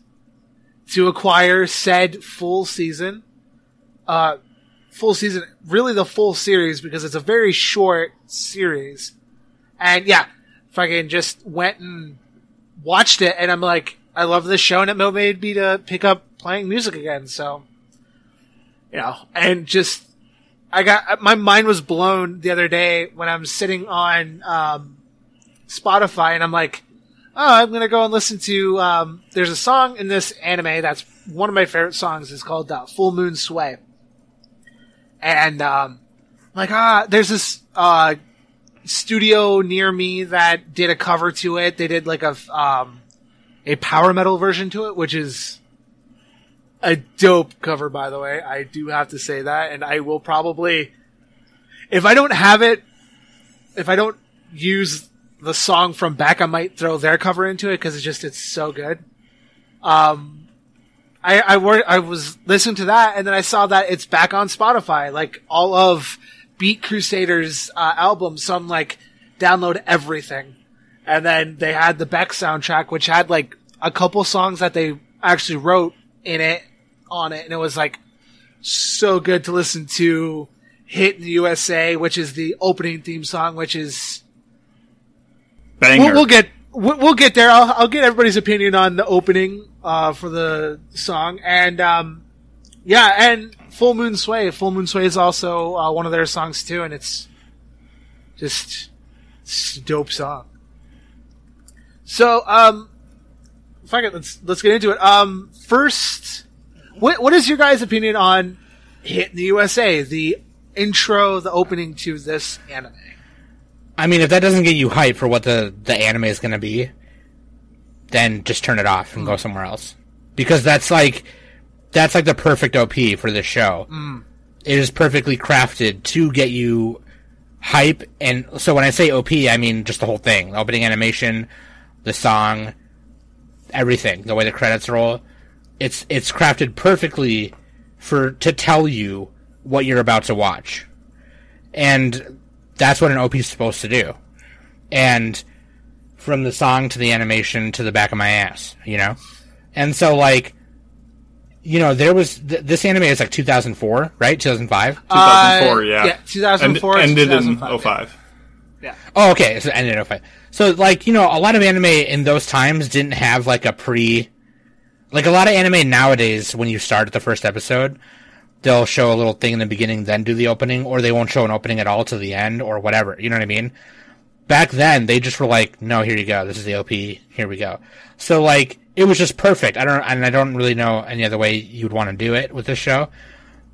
to acquire said full season, uh, full season, really the full series because it's a very short series. And yeah, fucking just went and watched it and I'm like, I love this show and it motivated me to pick up playing music again. So, you know, and just, I got, my mind was blown the other day when I'm sitting on, um, Spotify and I'm like, oh, I'm gonna go and listen to, um, there's a song in this anime that's one of my favorite songs. It's called, uh, Full Moon Sway. And, um, like, ah, there's this, uh, studio near me that did a cover to it. They did like a, um, a power metal version to it, which is a dope cover, by the way. I do have to say that, and I will probably, if I don't have it, if I don't use the song from Beck, I might throw their cover into it because it's just it's so good. Um, I I, wor- I was listening to that, and then I saw that it's back on Spotify, like all of Beat Crusaders uh, albums. So I'm like, download everything, and then they had the Beck soundtrack, which had like a couple songs that they actually wrote in it on it, and it was like so good to listen to. Hit in the USA, which is the opening theme song, which is Banger. We'll, we'll get we'll, we'll get there. I'll, I'll get everybody's opinion on the opening uh, for the song, and um, yeah, and Full Moon Sway. Full Moon Sway is also uh, one of their songs too, and it's just it's a dope song. So, um, fuck it, let's let's get into it. Um, first, what what is your guys' opinion on Hit in the USA, the intro, the opening to this anime? I mean, if that doesn't get you hype for what the, the anime is going to be, then just turn it off and go somewhere else. Because that's like, that's like the perfect OP for this show. It is perfectly crafted to get you hype. And so when I say OP, I mean just the whole thing. The opening animation, the song, everything, the way the credits roll. It's, it's crafted perfectly for, to tell you what you're about to watch. And that's what an OP is supposed to do. And from the song to the animation to the back of my ass, you know? And so, like, you know, there was, th- this anime is like 2004, right? 2005? 2004, Uh, yeah. yeah, 2004 End, to ended in 2005, 05. Yeah. Oh, okay. So ended in 05. So, like, you know, a lot of anime in those times didn't have, like, a pre. Like, a lot of anime nowadays, when you start at the first episode, they'll show a little thing in the beginning, then do the opening, or they won't show an opening at all to the end, or whatever. You know what I mean? Back then, they just were like, no, here you go. This is the OP. Here we go. So, like, it was just perfect. I don't, and I don't really know any other way you'd want to do it with this show.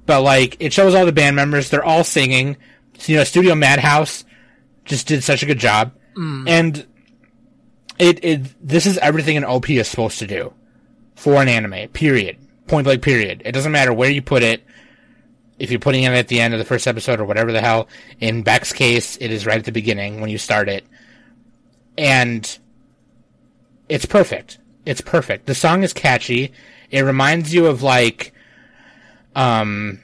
But, like, it shows all the band members. They're all singing. You know, Studio Madhouse just did such a good job. And it, it, this is everything an OP is supposed to do for an anime, period. Point blank, period. It doesn't matter where you put it. If you're putting it at the end of the first episode or whatever the hell. In Beck's case, it is right at the beginning when you start it. And it's perfect. It's perfect. The song is catchy. It reminds you of like, um,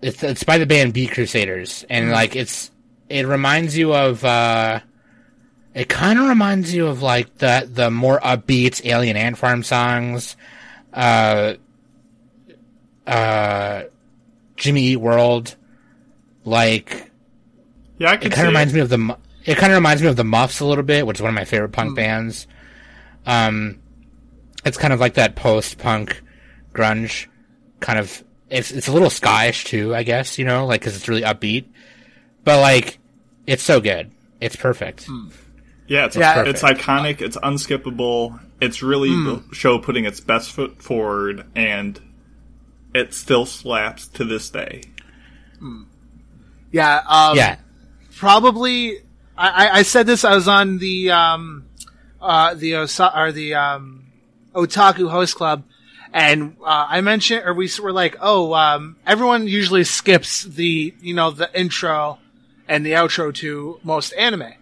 it's, it's by the band Beat Crusaders. And like, it's, it reminds you of, uh, it kind of reminds you of like the, the more upbeat Alien Ant Farm songs. Uh, uh, Jimmy Eat World. Like, Yeah, I can it kind of reminds me of the it kind of reminds me of the Muffs a little bit, which is one of my favorite punk bands. Um, it's kind of like that post punk grunge kind of. It's it's a little skyish too, I guess. You know, like because it's really upbeat, but like it's so good. It's perfect. Yeah, it's, Yeah. it's iconic. It's unskippable. It's really the show putting its best foot forward, and it still slaps to this day. Yeah. Um, Yeah, Probably. I, I- I said this. I was on the um, uh, the Osa- or the um, Otaku Host Club, and uh, I mentioned, or we were like, oh, um, everyone usually skips the you know the intro and the outro to most anime,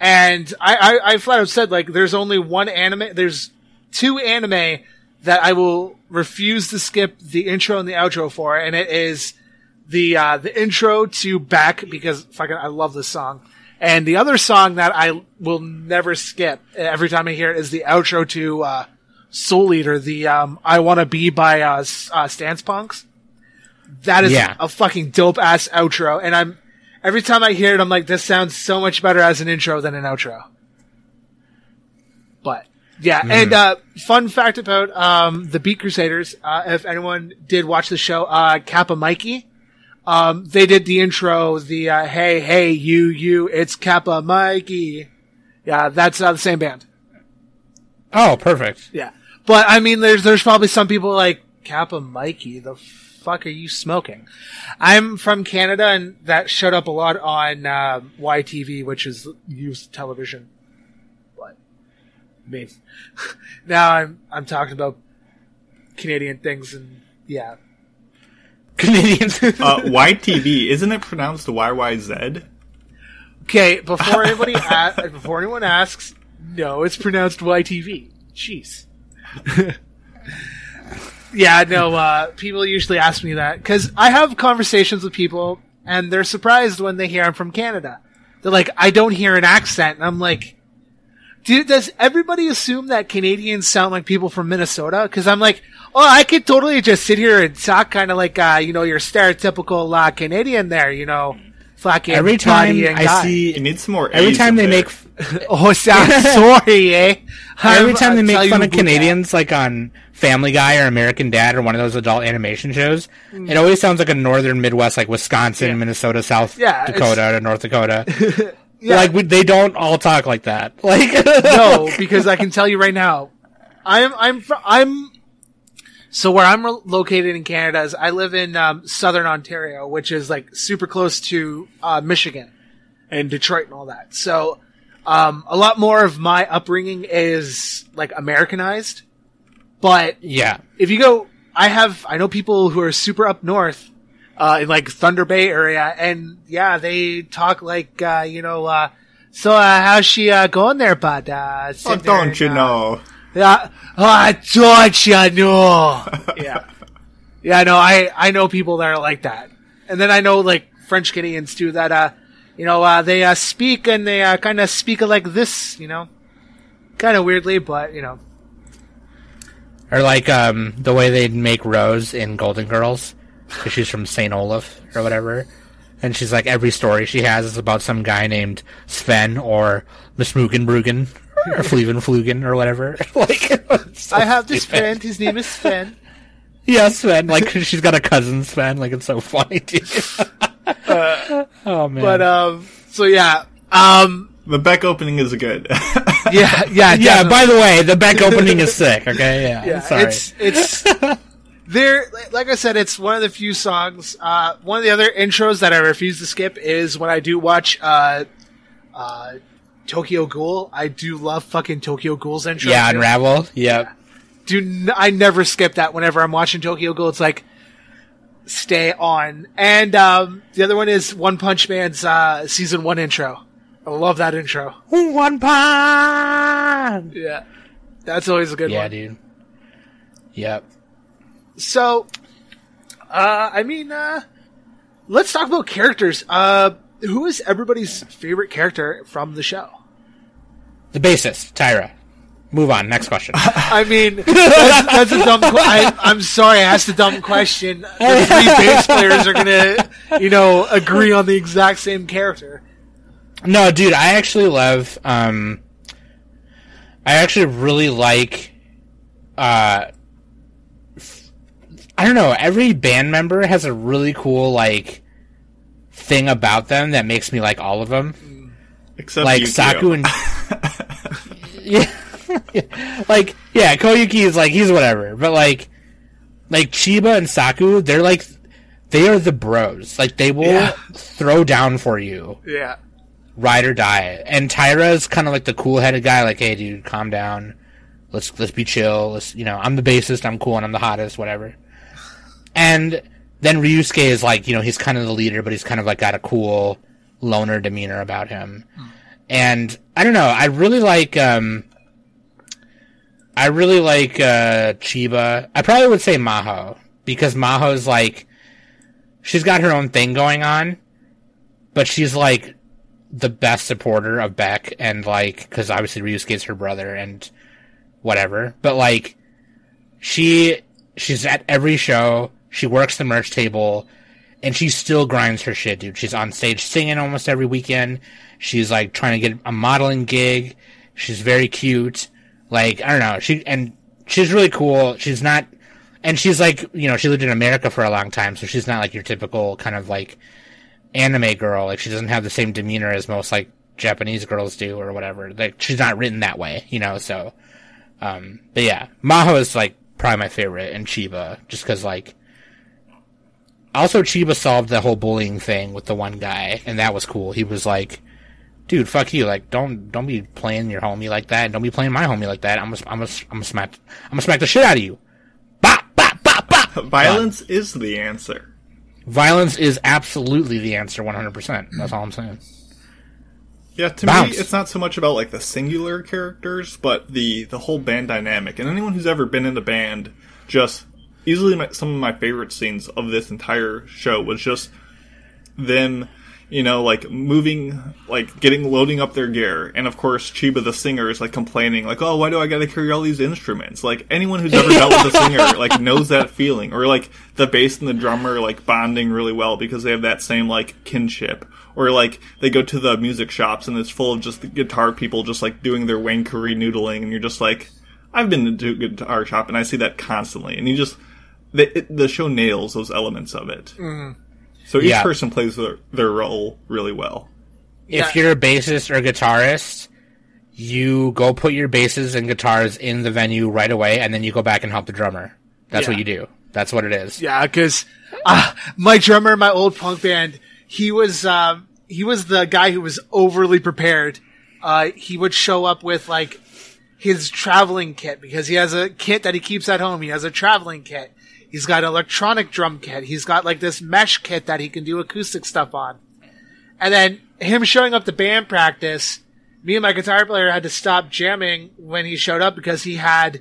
and I, I, I flat out said like, there's only one anime. There's two anime that I will refuse to skip the intro and the outro for, and it is the uh, the intro to Beck because fucking I love this song. And the other song that I will never skip every time I hear it is the outro to uh, Soul Eater, the um, "I Want to Be" by uh, uh, Stance Punks. That is Yeah. a fucking dope ass outro, and I'm every time I hear it, I'm like, this sounds so much better as an intro than an outro. But yeah, and uh, fun fact about um, the Beat Crusaders, uh, if anyone did watch the show, uh, Kappa Mikey, um, they did the intro, the uh, "Hey Hey You You, it's Kappa Mikey." Yeah, that's uh, the same band. Oh, perfect. Yeah, but I mean, there's there's probably some people like Kappa Mikey. The fuck are you smoking? I'm from Canada, and that showed up a lot on uh, YTV, which is youth television. But I mean, now I'm I'm talking about Canadian things, and yeah, Canadians. Uh, YTV, isn't it pronounced YYZ? Okay, before anybody a- before anyone asks, no, it's pronounced YTV. Jeez. yeah, no. Uh, people usually ask me that because I have conversations with people, and they're surprised when they hear I'm from Canada. They're like, I don't hear an accent, and I'm like, dude, does everybody assume that Canadians sound like people from Minnesota? Because I'm like, oh, I could totally just sit here and talk kind of like, uh, you know, your stereotypical uh, Canadian there, you know, fucking Every time I guy. You see, need some more. every A's time they there. make, Oh, so- sorry, eh? every time they make fun of about Canadians, like on Family Guy or American Dad or one of those adult animation shows, it always sounds like a northern Midwest, like Wisconsin, Yeah. Minnesota, South Yeah, Dakota, or North Dakota. Yeah, Like we, they don't all talk like that. Like no, because I can tell you right now, I'm I'm fr- I'm. So where I'm re- located in Canada is I live in um, southern Ontario, which is like super close to uh, Michigan and Detroit and all that. So um, a lot more of my upbringing is like Americanized, but yeah, if you go, I have, I know people who are super up north, uh, in like Thunder Bay area, and yeah, they talk like, uh, you know, uh, so, uh, how's she, uh, going there, bud? Uh, Oh, don't and, you uh, know? Yeah, oh, don't you know? yeah. Yeah, no, I, I know people that are like that. And then I know like French Canadians too that, uh, you know, uh, they, uh, speak and they, uh, kind of speak like this, you know? Kind of weirdly, but, you know. or like um the way they'd make Rose in Golden Girls, because she's from Saint Olaf or whatever. And she's like every story she has is about some guy named Sven or Mismugenbruggen or Flevenflugen or whatever. like so I have this stupid. friend, his name is Sven. Yeah, Sven. Like she's got a cousin Sven. Like it's so funny, dude. oh man. But um, so yeah, um, The Beck opening is good. yeah, yeah, yeah. By the way, the Beck opening is sick. Okay. Yeah. yeah, Sorry. it's it's there. Like I said, it's one of the few songs. Uh, one of the other intros that I refuse to skip is when I do watch uh, uh, Tokyo Ghoul. I do love fucking Tokyo Ghoul's intro. yeah. too. Unravel. Yep. do n- I never skip that whenever I'm watching Tokyo Ghoul. It's like stay on. And um, the other one is One Punch Man's uh, season one intro. I love that intro. One Punch. Yeah, that's always a good Yeah, one. dude. Yep. So, uh, I mean, uh, let's talk about characters. Uh, who is everybody's favorite character from the show? The bassist, Taira. Move on. Next question. I mean, that's, that's a dumb. Qu- I, I'm sorry, I asked a dumb question. The three bass players are gonna, you know, agree on the exact same character. No, dude, I actually love. Um, I actually really like. Uh, f- I don't know. Every band member has a really cool like thing about them that makes me like all of them. Except like Yukio. Saku and yeah, like yeah, Koyuki is like he's whatever, but like like Chiba and Saku, they're like they are the bros. Like they will Yeah. throw down for you Yeah, ride or die. And Taira is kind of like the cool headed guy, like, hey, dude, calm down. Let's let's be chill. Let's you know, I'm the bassist, I'm cool, and I'm the hottest, whatever. And then Ryusuke is like, you know, he's kind of the leader, but he's kind of like got a cool loner demeanor about him. Hmm. And I don't know, I really like um I really like uh Chiba. I probably would say Maho because Maho's like she's got her own thing going on, but she's like the best supporter of Beck and like because obviously Ryusuke's her brother and whatever. But like she she's at every show. She works the merch table, and she still grinds her shit, dude. She's on stage singing almost every weekend. She's like trying to get a modeling gig. She's very cute. Like I don't know. She and she's really cool. She's not, and she's like you know she lived in America for a long time, so she's not like your typical kind of like anime girl. Like she doesn't have the same demeanor as most like Japanese girls do or whatever. Like she's not written that way, you know. So, um, but yeah, Maho is like probably my favorite, and Chiba just because like. Also, Chiba solved the whole bullying thing with the one guy, and that was cool. He was like, "Dude, fuck you! Like, don't don't be playing your homie like that. Don't be playing my homie like that. I'm gonna I'm gonna I'm gonna smack I'm gonna smack the shit out of you." Bop bop bop bop. Violence is the answer. Violence is absolutely the answer, 100%. That's all I'm saying. Yeah, to Bounce. me, it's not so much about like the singular characters, but the the whole band dynamic. And anyone who's ever been in a band, just easily my, some of my favorite scenes of this entire show was just them, you know, like moving, like getting loading up their gear, and of course Chiba the singer is like complaining, like, "Oh, why do I got to carry all these instruments?" Like anyone who's ever dealt with a singer like knows that feeling, or like the bass and the drummer like bonding really well because they have that same like kinship. Or like they go to the music shops and it's full of just the guitar people just like doing their wankery noodling, and you're just like, I've been to a guitar shop and I see that constantly, and you just the it, the show nails those elements of it. So each Yeah. person plays their, their role really well. If Yeah. you're a bassist or guitarist, you go put your basses and guitars in the venue right away, and then you go back and help the drummer. That's Yeah. what you do. That's what it is. Yeah, because uh, my drummer, in my old punk band, he was um, he was the guy who was overly prepared. Uh, he would show up with like his traveling kit because he has a kit that he keeps at home. He has a traveling kit. He's got an electronic drum kit. He's got like this mesh kit that he can do acoustic stuff on. And then him showing up to band practice, me and my guitar player had to stop jamming when he showed up because he had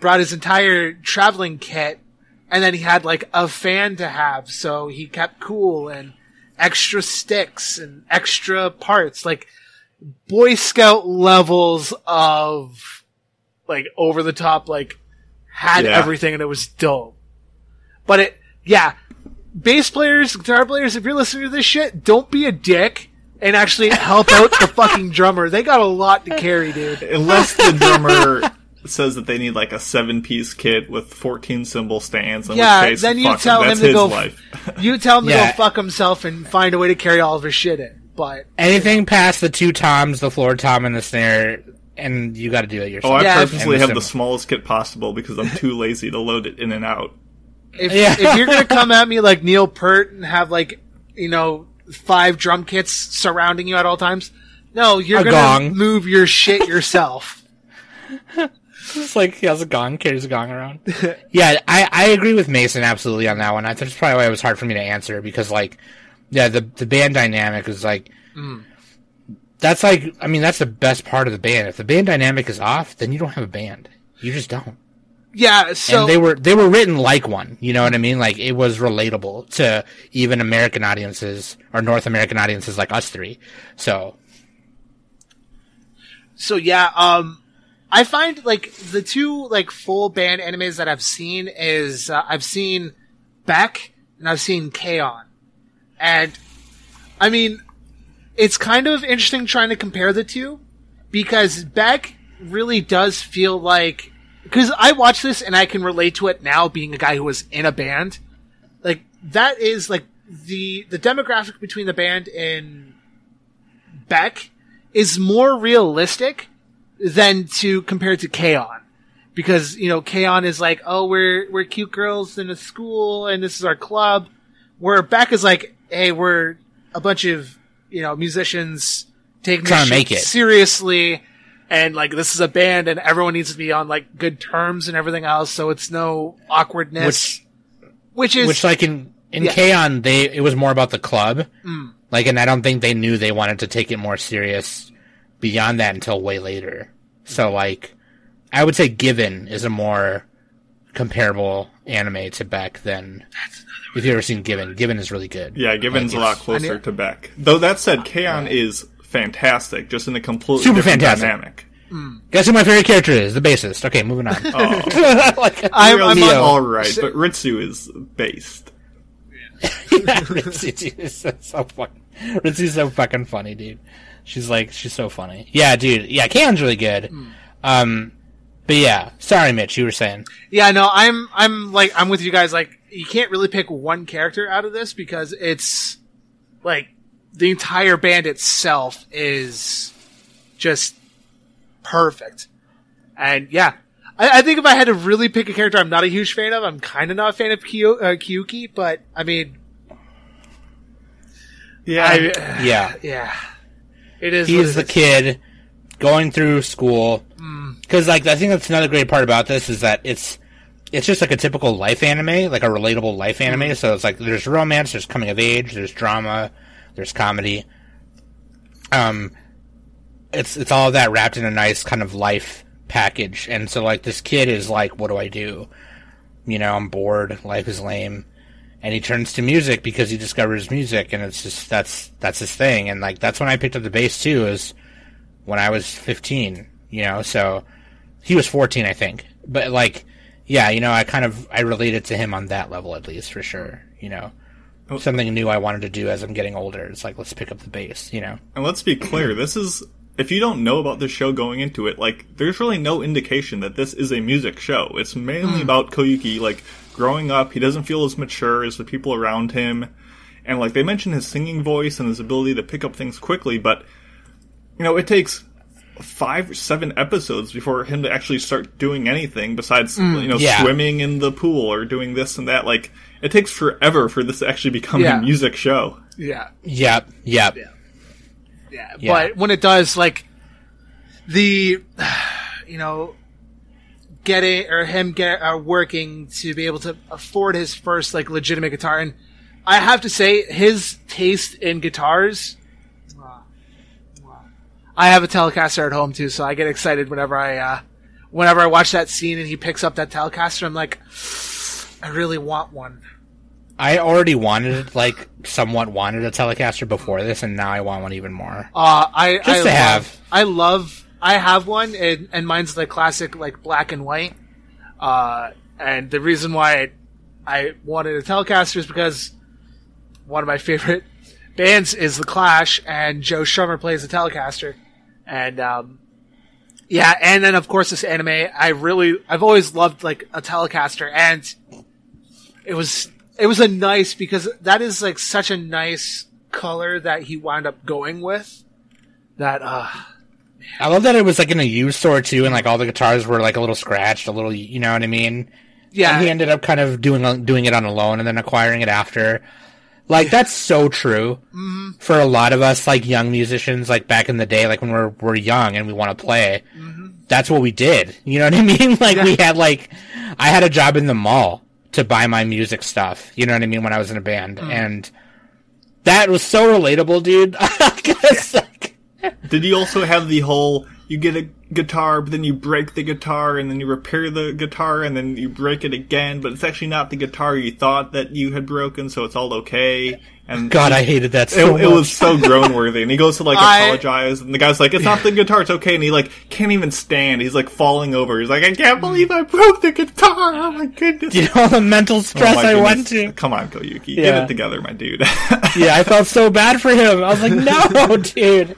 brought his entire traveling kit and then he had like a fan to have, so he kept cool and extra sticks and extra parts, like Boy Scout levels of like over the top, like had Yeah. everything and it was dope. But it, yeah, bass players, guitar players, if you're listening to this shit, don't be a dick and actually help out the fucking drummer. They got a lot to carry, dude. Unless the drummer says that they need like a seven piece kit with 14 cymbal stands. In Yeah, which case, then you fuck tell him that's to go- life. You tell him to go fuck himself and find a way to carry all of his shit in. But Anything past the two toms, the floor tom, and the snare, and you got to do it yourself. Oh, I Yeah, purposely And have the the smallest kit possible because I'm too lazy to load it in and out. If, Yeah. if you're gonna come at me like Neil Peart and have like you know five drum kits surrounding you at all times, no, you're A gonna gong. move your shit yourself. It's like he has a gong, carries a gong around. yeah, I, I agree with Mason absolutely on that one. That's probably why it was hard for me to answer because like, yeah, the the band dynamic is like, mm. that's like, I mean, that's the best part of the band. If the band dynamic is off, then you don't have a band. You just don't. Yeah, so and they were they were written like one. You know what I mean? Like it was relatable to even American audiences or North American audiences like us three. So so yeah, um, I find like the two like full band animes that I've seen is uh, I've seen Beck and I've seen K-On! and I mean it's kind of interesting trying to compare the two because Beck really does feel like because I watch this and I can relate to it now being a guy who was in a band like that is like the the demographic between the band and Beck is more realistic than to compare to K-On! because you know K-On! is like oh we're we're cute girls in a school and this is our club where Beck is like hey we're a bunch of you know musicians taking this Trying to shit make it. seriously and like this is a band and everyone needs to be on like good terms and everything else so it's no awkwardness which, is which like in in Yeah. K-On! they it was more about the club. Mm. Like and I don't think they knew they wanted to take it more serious beyond that until way later. So like I would say Given is a more comparable anime to Beck than if you've ever seen Given. Given is really good. Yeah, Given's Like, a lot it's- closer knew- to Beck. Though that said, K-On! is fantastic, just in a completely Super different fantastic. dynamic. Guess who my favorite character is? The bassist. Okay, moving on. Oh, like, I'm, I'm Neo. all right, but Ritsu is based. yeah, Ritsu is so, so fucking. Ritsu's so fucking funny, dude. She's like, she's so funny. Yeah, dude. Yeah, K-On's really good. Um, but yeah, sorry, Mitch. You were saying. Yeah, no, I'm I'm like I'm with you guys. Like, you can't really pick one character out of this because it's like the entire band itself is just perfect. And yeah, I, I think if I had to really pick a character I'm not a huge fan of, I'm kind of not a fan of Kyo, uh, Kyuki, but I mean, Yeah, I, Yeah, yeah, it is. what he's the is. kid going through school. Mm. Because like I think that's another great part about this is that it's it's just like a typical life anime, like a relatable life anime. Mm-hmm. So it's like there's romance, there's coming of age, there's drama, there's comedy. Um, it's it's all that wrapped in a nice kind of life package. And so like this kid is like, what do I do? You know, I'm bored. Life is lame. And he turns to music because he discovers music, and it's just that's that's his thing. And like that's when I picked up the bass too. Is when I was 15, you know, so he was 14, I think. But like, yeah, you know, I kind of, I related to him on that level at least for sure, you know. Oh. Something new I wanted to do as I'm getting older. It's like, let's pick up the bass, you know. And let's be clear, this is if you don't know about the show going into it, like there's really no indication that this is a music show. It's mainly hmm. about Koyuki like growing up. He doesn't feel as mature as the people around him. And like they mention his singing voice and his ability to pick up things quickly, but you know, it takes five or seven episodes before him to actually start doing anything besides mm. you know yeah. swimming in the pool or doing this and that like it takes forever for this to actually become Yeah. a music show Yeah, Yep, yep. Yeah. yeah, Yeah. But when it does, like the, you know, getting or him get uh, working to be able to afford his first like legitimate guitar, and I have to say his taste in guitars. wow, wow. I have a Telecaster at home too, so I get excited whenever I, uh, whenever I watch that scene and he picks up that Telecaster. I'm like, I really want one. I already wanted, like, somewhat wanted a Telecaster before this, and now I want one even more. Uh, I Just I to love, have. I love. I have one, and, and mine's the classic like black and white. Uh, and the reason why I, I wanted a Telecaster is because one of my favorite bands is the Clash, and Joe Strummer plays the Telecaster, and um, yeah, and then of course this anime. I really, I've always loved like a Telecaster, and it was it was a nice because that is like such a nice color that he wound up going with. That uh I love that it was, like, in a used store, too, and, like, all the guitars were, like, a little scratched, a little, you know what I mean? yeah, and he ended up kind of doing doing it on a loan and then acquiring it after. Like that's so true Mm-hmm. for a lot of us, like young musicians, like back in the day, like when we're we're young and we want to play. Mm-hmm. That's what we did. You know what I mean? Like we had like, I had a job in the mall to buy my music stuff. You know what I mean? When I was in a band, Mm. and that was so relatable, dude. like, Did you also have the whole you get a guitar, but then you break the guitar, and then you repair the guitar, and then you break it again, but it's actually not the guitar you thought that you had broken, so it's all okay. And God, I hated that it, so it much. was so groan worthy. And he goes to like I- apologize, and the guy's like, "It's not the guitar, it's okay." And he like can't even stand. He's like falling over. He's like, "I can't believe I broke the guitar! Oh my goodness!" you know the mental Oh stress my I goodness. went to. Come on, Koyuki, get it together, my dude. Yeah, I felt so bad for him. I was like, no, dude.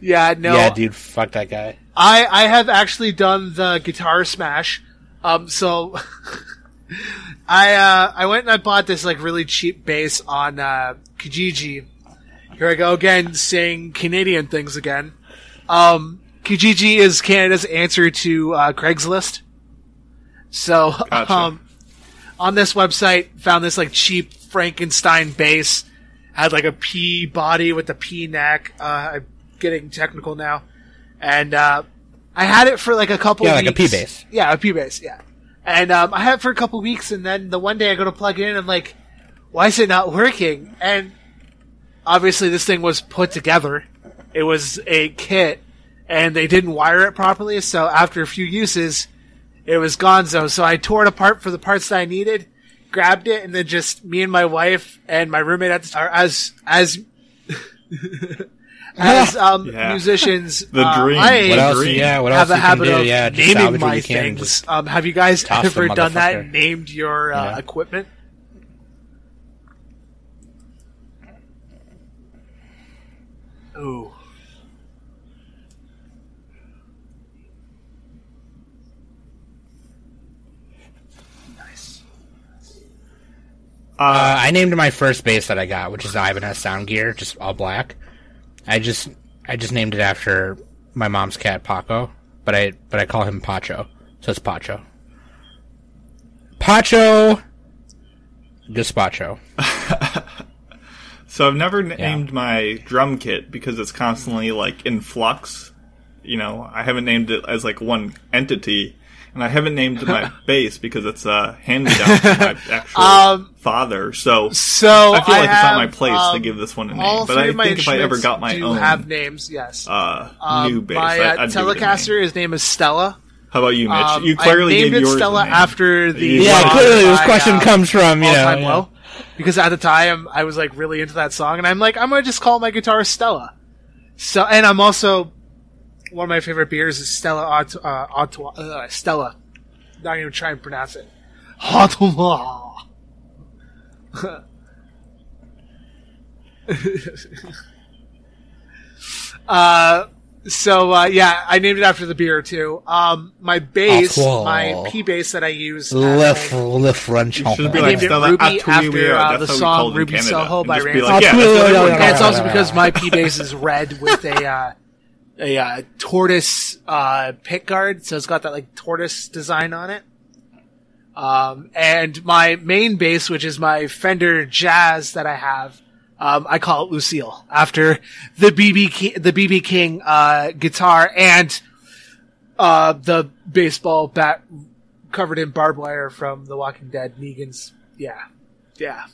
yeah, no, Yeah, dude, fuck that guy. I I have actually done the guitar smash. Um, so I uh I went and I bought this like really cheap bass on uh Kijiji. Here I go again, saying Canadian things again. Um, Kijiji is Canada's answer to uh, Craigslist. So, Gotcha. um, on this website, found this like cheap Frankenstein bass. Had like a P body with a P neck. Uh, I'm getting technical now, and uh, I had it for like a couple. Yeah, like a weeks. Bass. Yeah, a P bass. Yeah, and um, I had it for a couple weeks, and then the one day I go to plug it in, I'm like, why is it not working? And obviously, this thing was put together. It was a kit, and they didn't wire it properly. So after a few uses, it was gonzo. So I tore it apart for the parts that I needed, grabbed it, and then just me and my wife and my roommate at the start, as as as um, Yeah. musicians, The uh, dream. I What else? Green. Yeah, what have else a habit do? of Yeah, naming my you can and things. Um, have you guys ever done that? Named your uh, Yeah. equipment? Ooh. Nice. Uh, I named my first bass that I got, which is the Ibanez Sound Gear, just all black. I just I just named it after my mom's cat Paco, but I but I call him Pacho, so it's Pacho. Pacho, Gazpacho. So I've never named my drum kit because it's constantly like in flux. You know, I haven't named it as like one entity, and I haven't named my bass because it's a hand me down from my actual Um, father. So So I feel like it's not my have, place to um, give this one a name. But I think if I ever got my do own have names, yes. uh, Um, new bass, my uh, I'd give a name. Telecaster, his name is Stella. How about you, Mitch? Um, you clearly I named gave it Stella name. after the Yeah, Yeah, song clearly this by, question uh, comes from you All know. Time yeah. Low. Because at the time I was like really into that song, and I'm like, I'm gonna just call my guitar Stella. So, and I'm also one of my favorite beers is Stella Aut- uh, Artois- uh, Stella. Not even try and pronounce it. Artois. uh, so uh, yeah, I named it after the beer too. Um, my bass, Artois. my P bass that I use. at Left, home- left French. should be I like named it Stella Ruby after uh, the how song called it in Ruby Canada. Soho by just Rancid. like, yeah, that's what and it's also because my P bass is red with a uh, a uh, tortoise uh, pick guard, so it's got that like tortoise design on it. Um, and my main bass, which is my Fender Jazz that I have, um, I call it Lucille after the BB King, the BB King uh, guitar and uh, the baseball bat covered in barbed wire from The Walking Dead. Negan's, yeah, yeah.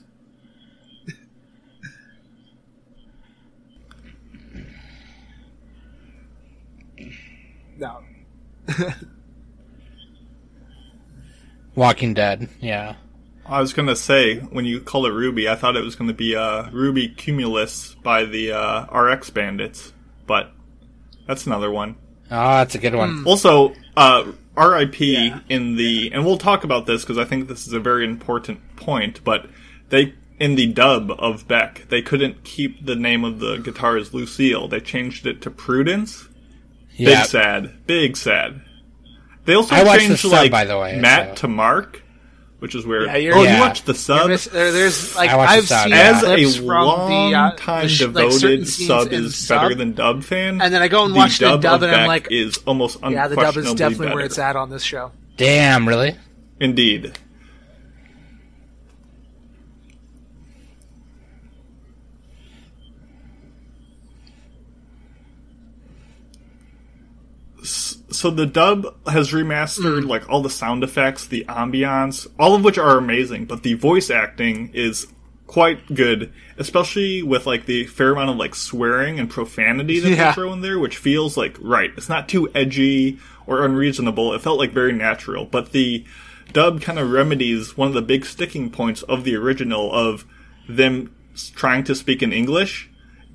No. Walking Dead. Yeah. I was gonna say when you call it Ruby, I thought it was gonna be uh, Ruby Cumulus by the uh, RX Bandits, but that's another one. Oh, that's a good one. Also, uh, RIP in the, and we'll talk about this because I think this is a very important point. But they, in the dub of Beck, they couldn't keep the name of the guitar as Lucille. They changed it to Prudence. Yeah. Big sad, big sad. They also I watched the changed sub, like by the way, Matt so- to Mark, which is weird. Yeah, you're- oh, Yeah. you watched the sub? miss- there- there's like I I've sub, seen. As clips a long the uh, time the sh- devoted certain scenes sub is sub, better than dub fan. And then I go and the watch the dub dub and I'm like, is almost yeah, the dub is unquestionably definitely where it's at on this show. Damn, really? Indeed. So the dub has remastered Mm. like all the sound effects, the ambiance, all of which are amazing, but the voice acting is quite good, especially with like the fair amount of like swearing and profanity that Yeah. they throw in there, which feels like right. It's not too edgy or unreasonable. It felt like very natural, but the dub kind of remedies one of the big sticking points of the original of them trying to speak in English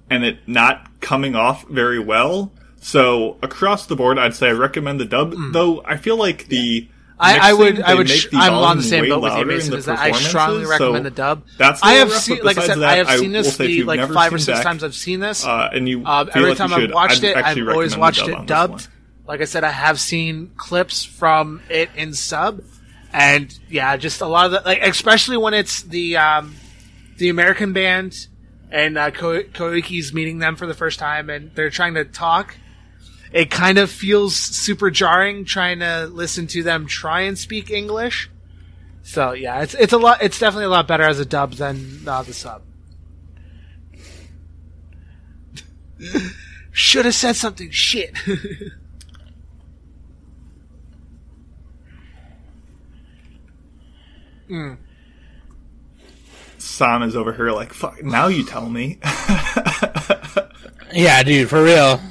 and it not coming off very well. So across the board, I'd say I recommend the dub. Though I feel like the Hmm. I, I would, I would, sh- I'm on the same boat with you, Mason. Is that I strongly recommend so the dub. That's I have rough, seen, like I said, that, I have I seen this the like five or six times I've seen this. uh, and you feel every like time I've should, watched it, I've always watched dub it dubbed. Like I said, I have seen clips from it in sub, and yeah, just a lot of the like, especially when it's the um, the American band and uh, Ko- Koyuki's meeting them for the first time, and they're trying to talk. It kind of feels super jarring trying to listen to them try and speak English. So yeah, it's it's a lot. It's definitely a lot better as a dub than uh, the sub. Should have said something. Shit. Sam is over here like, fuck, now you tell me. Yeah, dude, for real.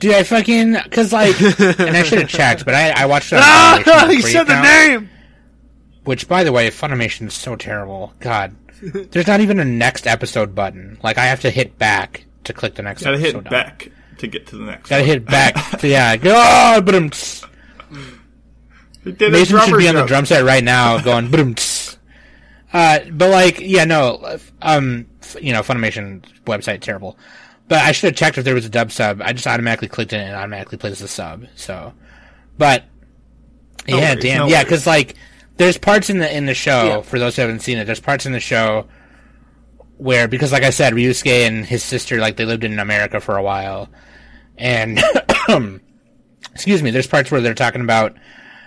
Dude, I fucking because like, and I should have checked, but I I watched it. On ah, he said the name. Which, by the way, Funimation is so terrible. God, there's not even a next episode button. Like I have to hit back to click the next. Gotta hit on. back to get to the next. Gotta one. hit back. to, yeah, God, Oh, but He did a Mason should be on the drum set right now, going. boom. Uh, but like, yeah, no, um, you know, Funimation website terrible. But I should have checked if there was a dub sub. I just automatically clicked it and it automatically plays the sub. So, but No yeah, worries, damn, no yeah, because like, there's parts in the in the show Yeah. for those who haven't seen it. There's parts in the show where because, like I said, Ryusuke and his sister like they lived in America for a while, and excuse me, there's parts where they're talking about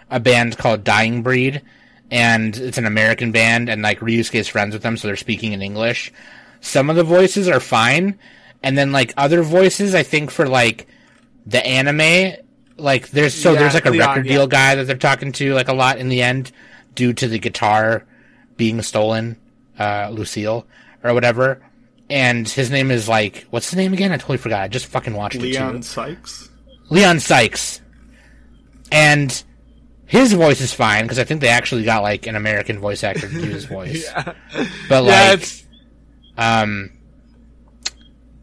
a band called Dying Breed, and it's an American band, and like Ryusuke is friends with them, so they're speaking in English. Some of the voices are fine, and then like other voices, I think for like the anime, like there's so Yeah, there's like a Leon, record yeah. deal guy that they're talking to like a lot in the end, due to the guitar being stolen, uh, Lucille or whatever. And his name is like, what's the name again? I totally forgot. I just fucking watched it. Leon Sykes. Leon Sykes. And his voice is fine because I think they actually got like an American voice actor to do his voice. yeah. But yeah, like, it's um,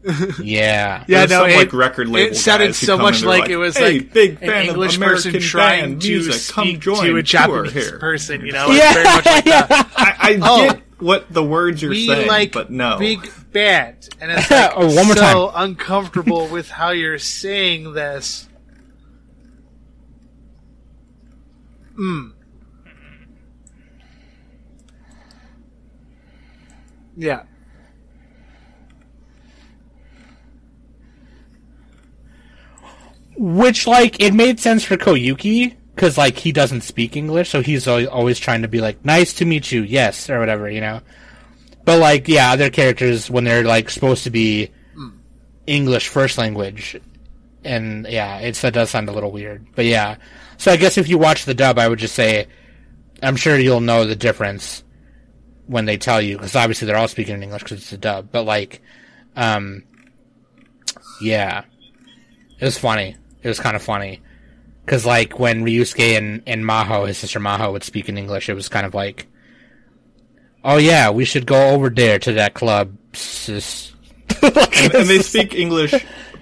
yeah, yeah, There's no, some, it, like, record label it sounded so much in, they're like, it was hey, like big an fan English of person American trying band to music. Come speak join to a tour Japanese here. person. You know, it's Yeah, very much like that. I, I Oh. get what the words you're We saying, like but no. big band, and it's like Oh, one more so uncomfortable with how you're saying this. Mm. Yeah. Which like it made sense for Koyuki because like he doesn't speak English, so he's always trying to be like, "Nice to meet you," yes, or whatever, you know. But like, yeah, other characters when they're like supposed to be English first language, and yeah, it's that does sound a little weird. But yeah, so I guess if you watch the dub, I would just say, I'm sure you'll know the difference when they tell you because obviously they're all speaking in English because it's a dub. But like, um, yeah, it was funny. It was kind of funny because like when Ryusuke and and Maho, his sister Maho, would speak in English, it was kind of like, oh yeah, we should go over there to that club. sis." and, and they speak English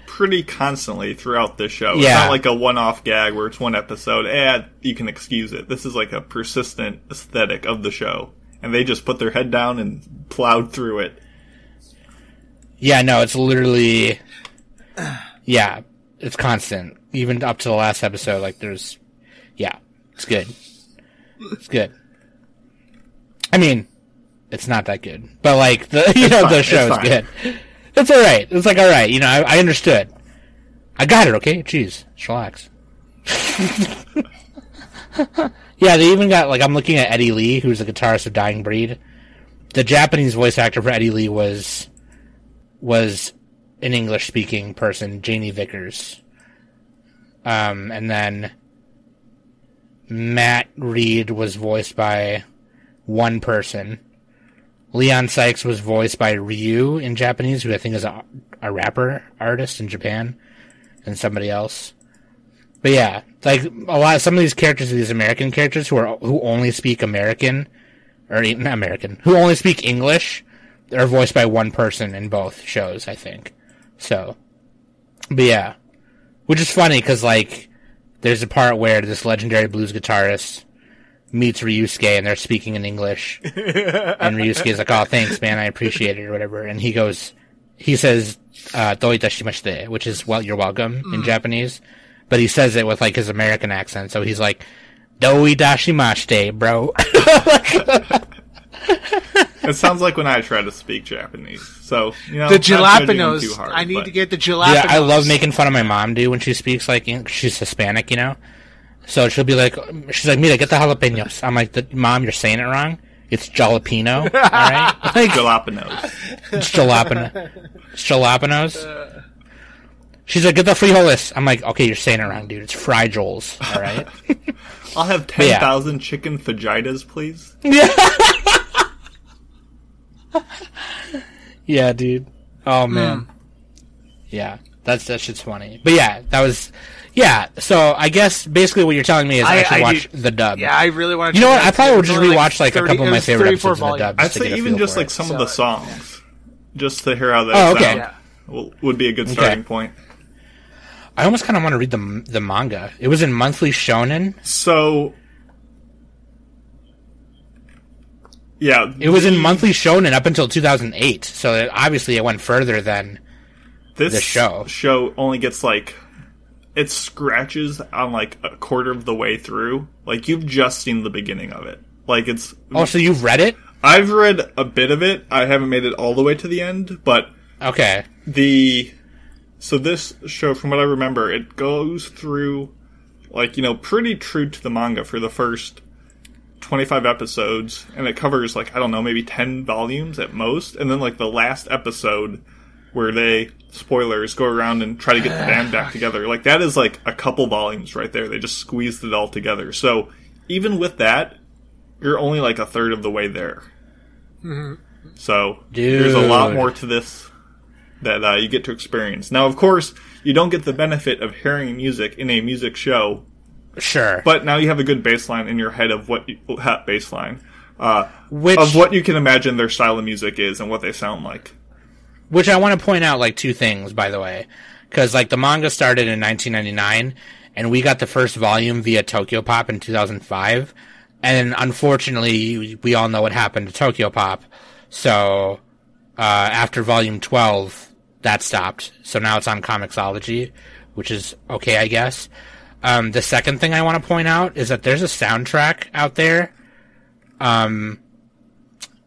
pretty constantly throughout this show. It's Yeah. not like a one-off gag where it's one episode. Eh, you can excuse it. This is like a persistent aesthetic of the show, and they just put their head down and plowed through it. Yeah, no, it's literally, yeah, it's constant. Even up to the last episode, like there's, yeah, it's good. It's good. I mean, it's not that good, but like the you know fine, the it's show is good. It's all right. It's like all right. You know, I, I understood. I got it. Okay, jeez, relax. yeah, they even got like I'm looking at Eddie Lee, who's the guitarist of Dying Breed. The Japanese voice actor for Eddie Lee was was an English speaking person, Janie Vickers. Um, and then Matt Reed was voiced by one person. Leon Sykes was voiced by Ryu in Japanese, who I think is a, a rapper artist in Japan, and somebody else. But yeah, like a lot, some of these characters, these American characters who are who only speak American, or not American, who only speak English, are voiced by one person in both shows, I think. So, but yeah, which is funny because like there's a part where this legendary blues guitarist meets Ryusuke and they're speaking in English, and Ryusuke is like, "Oh, thanks, man, I appreciate it," or whatever, and he goes, he says, uh, which is "well, you're welcome" in Japanese, but he says it with like his American accent, so he's like, "Doi itashimashite, bro." It sounds like when I try to speak Japanese. So you know, The not judging jalapenos. hard, I need but- to get the jalapenos. Yeah, I love making fun of my mom, dude, when she speaks like she's Hispanic, you know. So she'll be like, she's like, "Mira, get the jalapenos." I'm like, "Mom, you're saying it wrong. It's jalapeno, all right? Like, jalapenos. it's jalapeno. It's jalapenos." She's like, "Get the frijoles." I'm like, "Okay, you're saying it wrong, dude. It's frijoles, all right?" I'll have yeah. ten thousand chicken fajitas, please. yeah, dude. Oh man. Hmm. Yeah, that's that shit's funny. But yeah, that was. Yeah, so I guess basically what you're telling me is I, I- should I watch do- the dub. Yeah, I really want to. You know what? I probably would just rewatch like a couple of my favorite episodes in the dub. I'd say even just like it. some of the songs, just to hear how they Oh, okay. sound. Yeah. would be a good starting point. I almost kind of want to read the the manga. It was in Monthly Shonen. So, yeah, It was in Monthly Shonen up until 2008. So it, obviously it went further than this the show. show only gets like it scratches on like a quarter of the way through. Like you've just seen the beginning of it. Like it's Oh, so you've read it? I've read a bit of it. I haven't made it all the way to the end, but Okay. the so this show from what I remember, it goes through like, you know, pretty true to the manga for the first 25 episodes and it covers like I don't know, maybe 10 volumes at most and then like the last episode where they spoilers go around and try to get the band back together. Like that is like a couple volumes right there. They just squeezed it all together. So even with that, you're only like a third of the way there. So there's a lot more to this that uh, you get to experience. Now, of course, you don't get the benefit of hearing music in a music show, Sure. but now you have a good baseline in your head of what you, baseline uh, Which of what you can imagine their style of music is and what they sound like. Which I want to point out, like two things, by the way, because like the manga started in 1999, and we got the first volume via Tokyo Pop in 2005, and unfortunately, we all know what happened to Tokyo Pop. So uh, after volume 12, that stopped. So now it's on Comixology, which is okay, I guess. Um, the second thing I want to point out is that there's a soundtrack out there, um,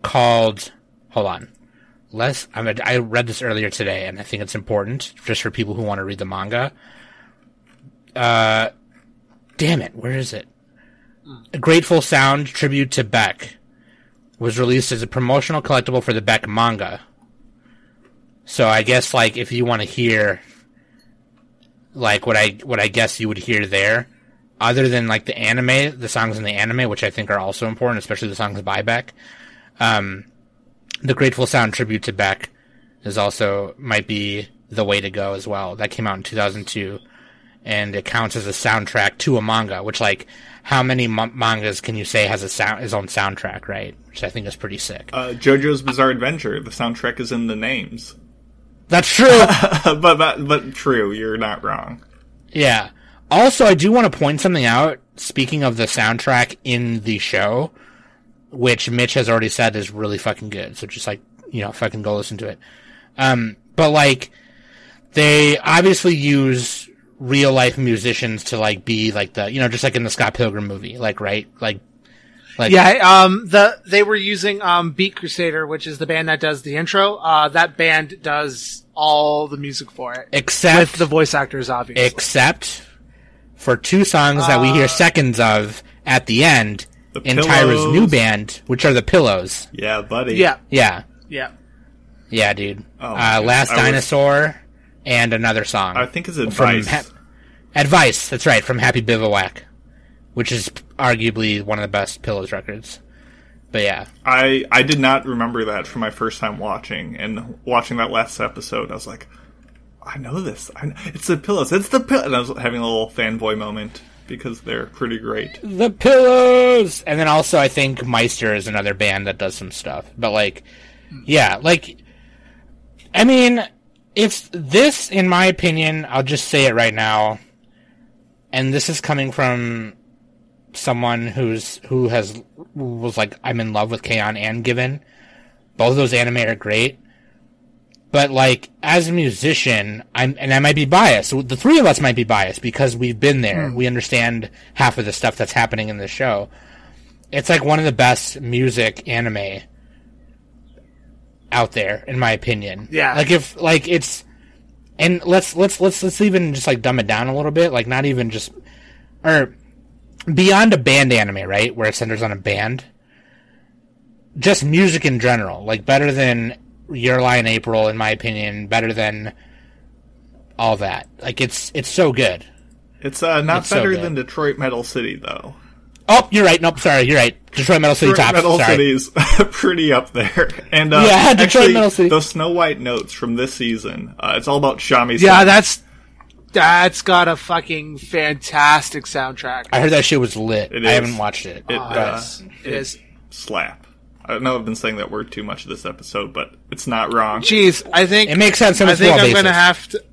called. Hold on. Less. I, mean, I read this earlier today, and I think it's important just for people who want to read the manga. Uh, damn it, where is it? A Grateful Sound tribute to Beck was released as a promotional collectible for the Beck manga. So I guess like if you want to hear like what I what I guess you would hear there, other than like the anime, the songs in the anime, which I think are also important, especially the songs by Beck. Um, the Grateful Sound tribute to Beck is also might be the way to go as well. That came out in 2002, and it counts as a soundtrack to a manga. Which like, how many ma- mangas can you say has a sound his own soundtrack, right? Which I think is pretty sick. Uh, JoJo's Bizarre Adventure. The soundtrack is in the names, That's true. but that, but true. You're not wrong. Yeah. Also, I do want to point something out. Speaking of the soundtrack in the show, which Mitch has already said is really fucking good. So just like, you know, fucking go listen to it. Um, but like, they obviously use real life musicians to like be like the, you know, just like in the Scott Pilgrim movie, like, right? Like, like, Yeah, um, the they were using um, Beat Crusader, which is the band that does the intro. Uh, that band does all the music for it, except, with the voice actors, obviously. except for two songs that we hear seconds of at the end The in Taira's new band, which are the Pillows. Yeah, buddy. yeah, Yeah. yeah. Yeah, dude. Oh, uh. Last I was- Dinosaur and another song. I think it's from advice. Ha- Advice, that's right, from Happy Bivouac, which is arguably one of the best Pillows records. But yeah, I I did not remember that from my first time watching, and watching that last episode, I was like, I know this. I know, it's the pillows. It's the pill. And I was having a little fanboy moment because they're pretty great. the Pillows, and then also I think Meister is another band that does some stuff. But like, yeah, like, I mean, if this, in my opinion, I'll just say it right now, and this is coming from someone who's who has was like I'm in love with K-On! and Given. Both of those anime are great. But like as a musician, I'm and I might be biased. The three of us might be biased because we've been there. Hmm. We understand half of the stuff that's happening in the show. It's like one of the best music anime out there, in my opinion. Yeah. Like if like it's and let's let's let's let's even just like dumb it down a little bit, like not even just or beyond a band anime, right, where it centers on a band. Just music in general, like better than Your Lie in April, in my opinion, better than all that. Like it's it's so good. It's uh, not It's better good. than Detroit Metal City though. Oh, you're right. Nope, sorry, you're right. Detroit Metal City Detroit tops. Metal sorry. City's pretty up there. And uh, Yeah, Detroit actually, Metal City. those Snow White notes from this season. Uh, it's all about Shami. Yeah, that's that's got a fucking fantastic soundtrack. I heard that shit was lit. It I is. haven't watched it. It, Oh, uh, yes, it is. slap. I know I've been saying that word too much this episode, but it's not wrong. Jeez, I think It makes sense I think I'm basis. gonna have to.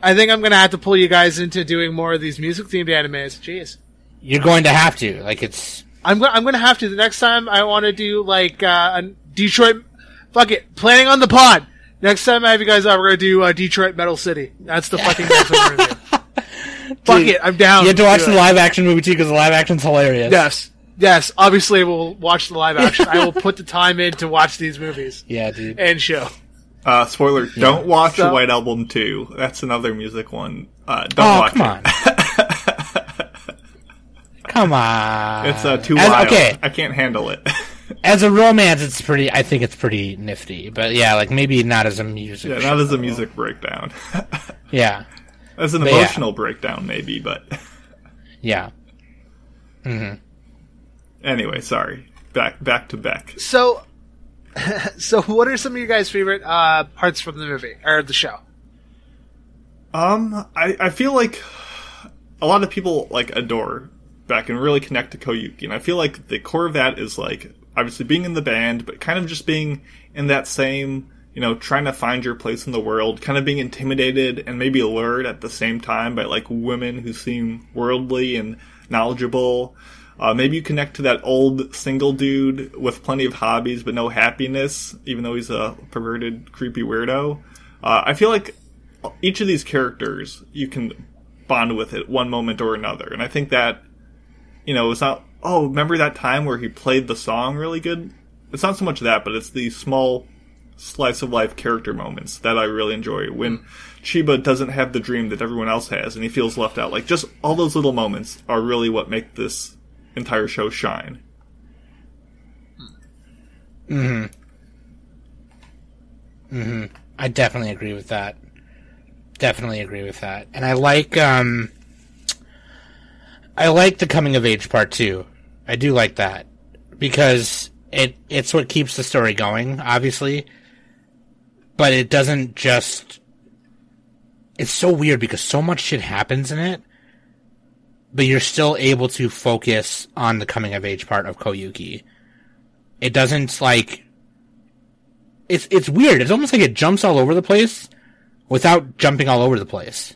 I think I'm gonna have to pull you guys into doing more of these music themed animes. Jeez. You're going to have to. Like it's I'm, go- I'm gonna have to the next time I want to do like uh, a Detroit. Fuck it, planning on the pod. Next time I have you guys on, we're gonna do uh, Detroit Metal City. That's the fucking next one we're gonna do. Fuck Dude, it, I'm down. you have to watch the live action movie too because the live action's hilarious. Yes, yes. Obviously, we'll watch the live action. I will put the time in to watch these movies Yeah, dude. and show. Uh, spoiler: Don't watch So- White Album two. That's another music one. Uh, don't Oh, watch come it. on. come on. It's uh, too As- wild. Okay, I can't handle it. As a romance, it's pretty. I think it's pretty nifty, but yeah, like maybe not as a music. yeah, show. not as a music breakdown. Yeah, as an But yeah. emotional breakdown, maybe. But yeah. Hmm. anyway, sorry. Back back to Beck. So, so what are some of your guys' favorite uh, parts from the movie or the show? Um, I, I feel like a lot of people like adore Beck and really connect to Koyuki, and I feel like the core of that is like obviously being in the band, but kind of just being in that same you know trying to find your place in the world, kind of being intimidated and maybe allured at the same time by like women who seem worldly and knowledgeable. Uh, maybe you connect to that old single dude with plenty of hobbies but no happiness, even though he's a perverted, creepy weirdo. Uh, I feel like each of these characters you can bond with at one moment or another, and I think that you know it's not. Oh, remember that time where he played the song really good? It's not so much that, but it's the small slice of life character moments that I really enjoy. When Chiba doesn't have the dream that everyone else has, and he feels left out. Like just all those little moments are really what make this entire show shine. Hmm. Hmm. I definitely agree with that. Definitely agree with that. And I like um I like the coming of age part too. I do like that. Because it it's what keeps the story going, obviously. But it doesn't just it's so weird because so much shit happens in it. But you're still able to focus on the coming of age part of Koyuki. It doesn't like it's it's weird. It's almost like it jumps all over the place without jumping all over the place.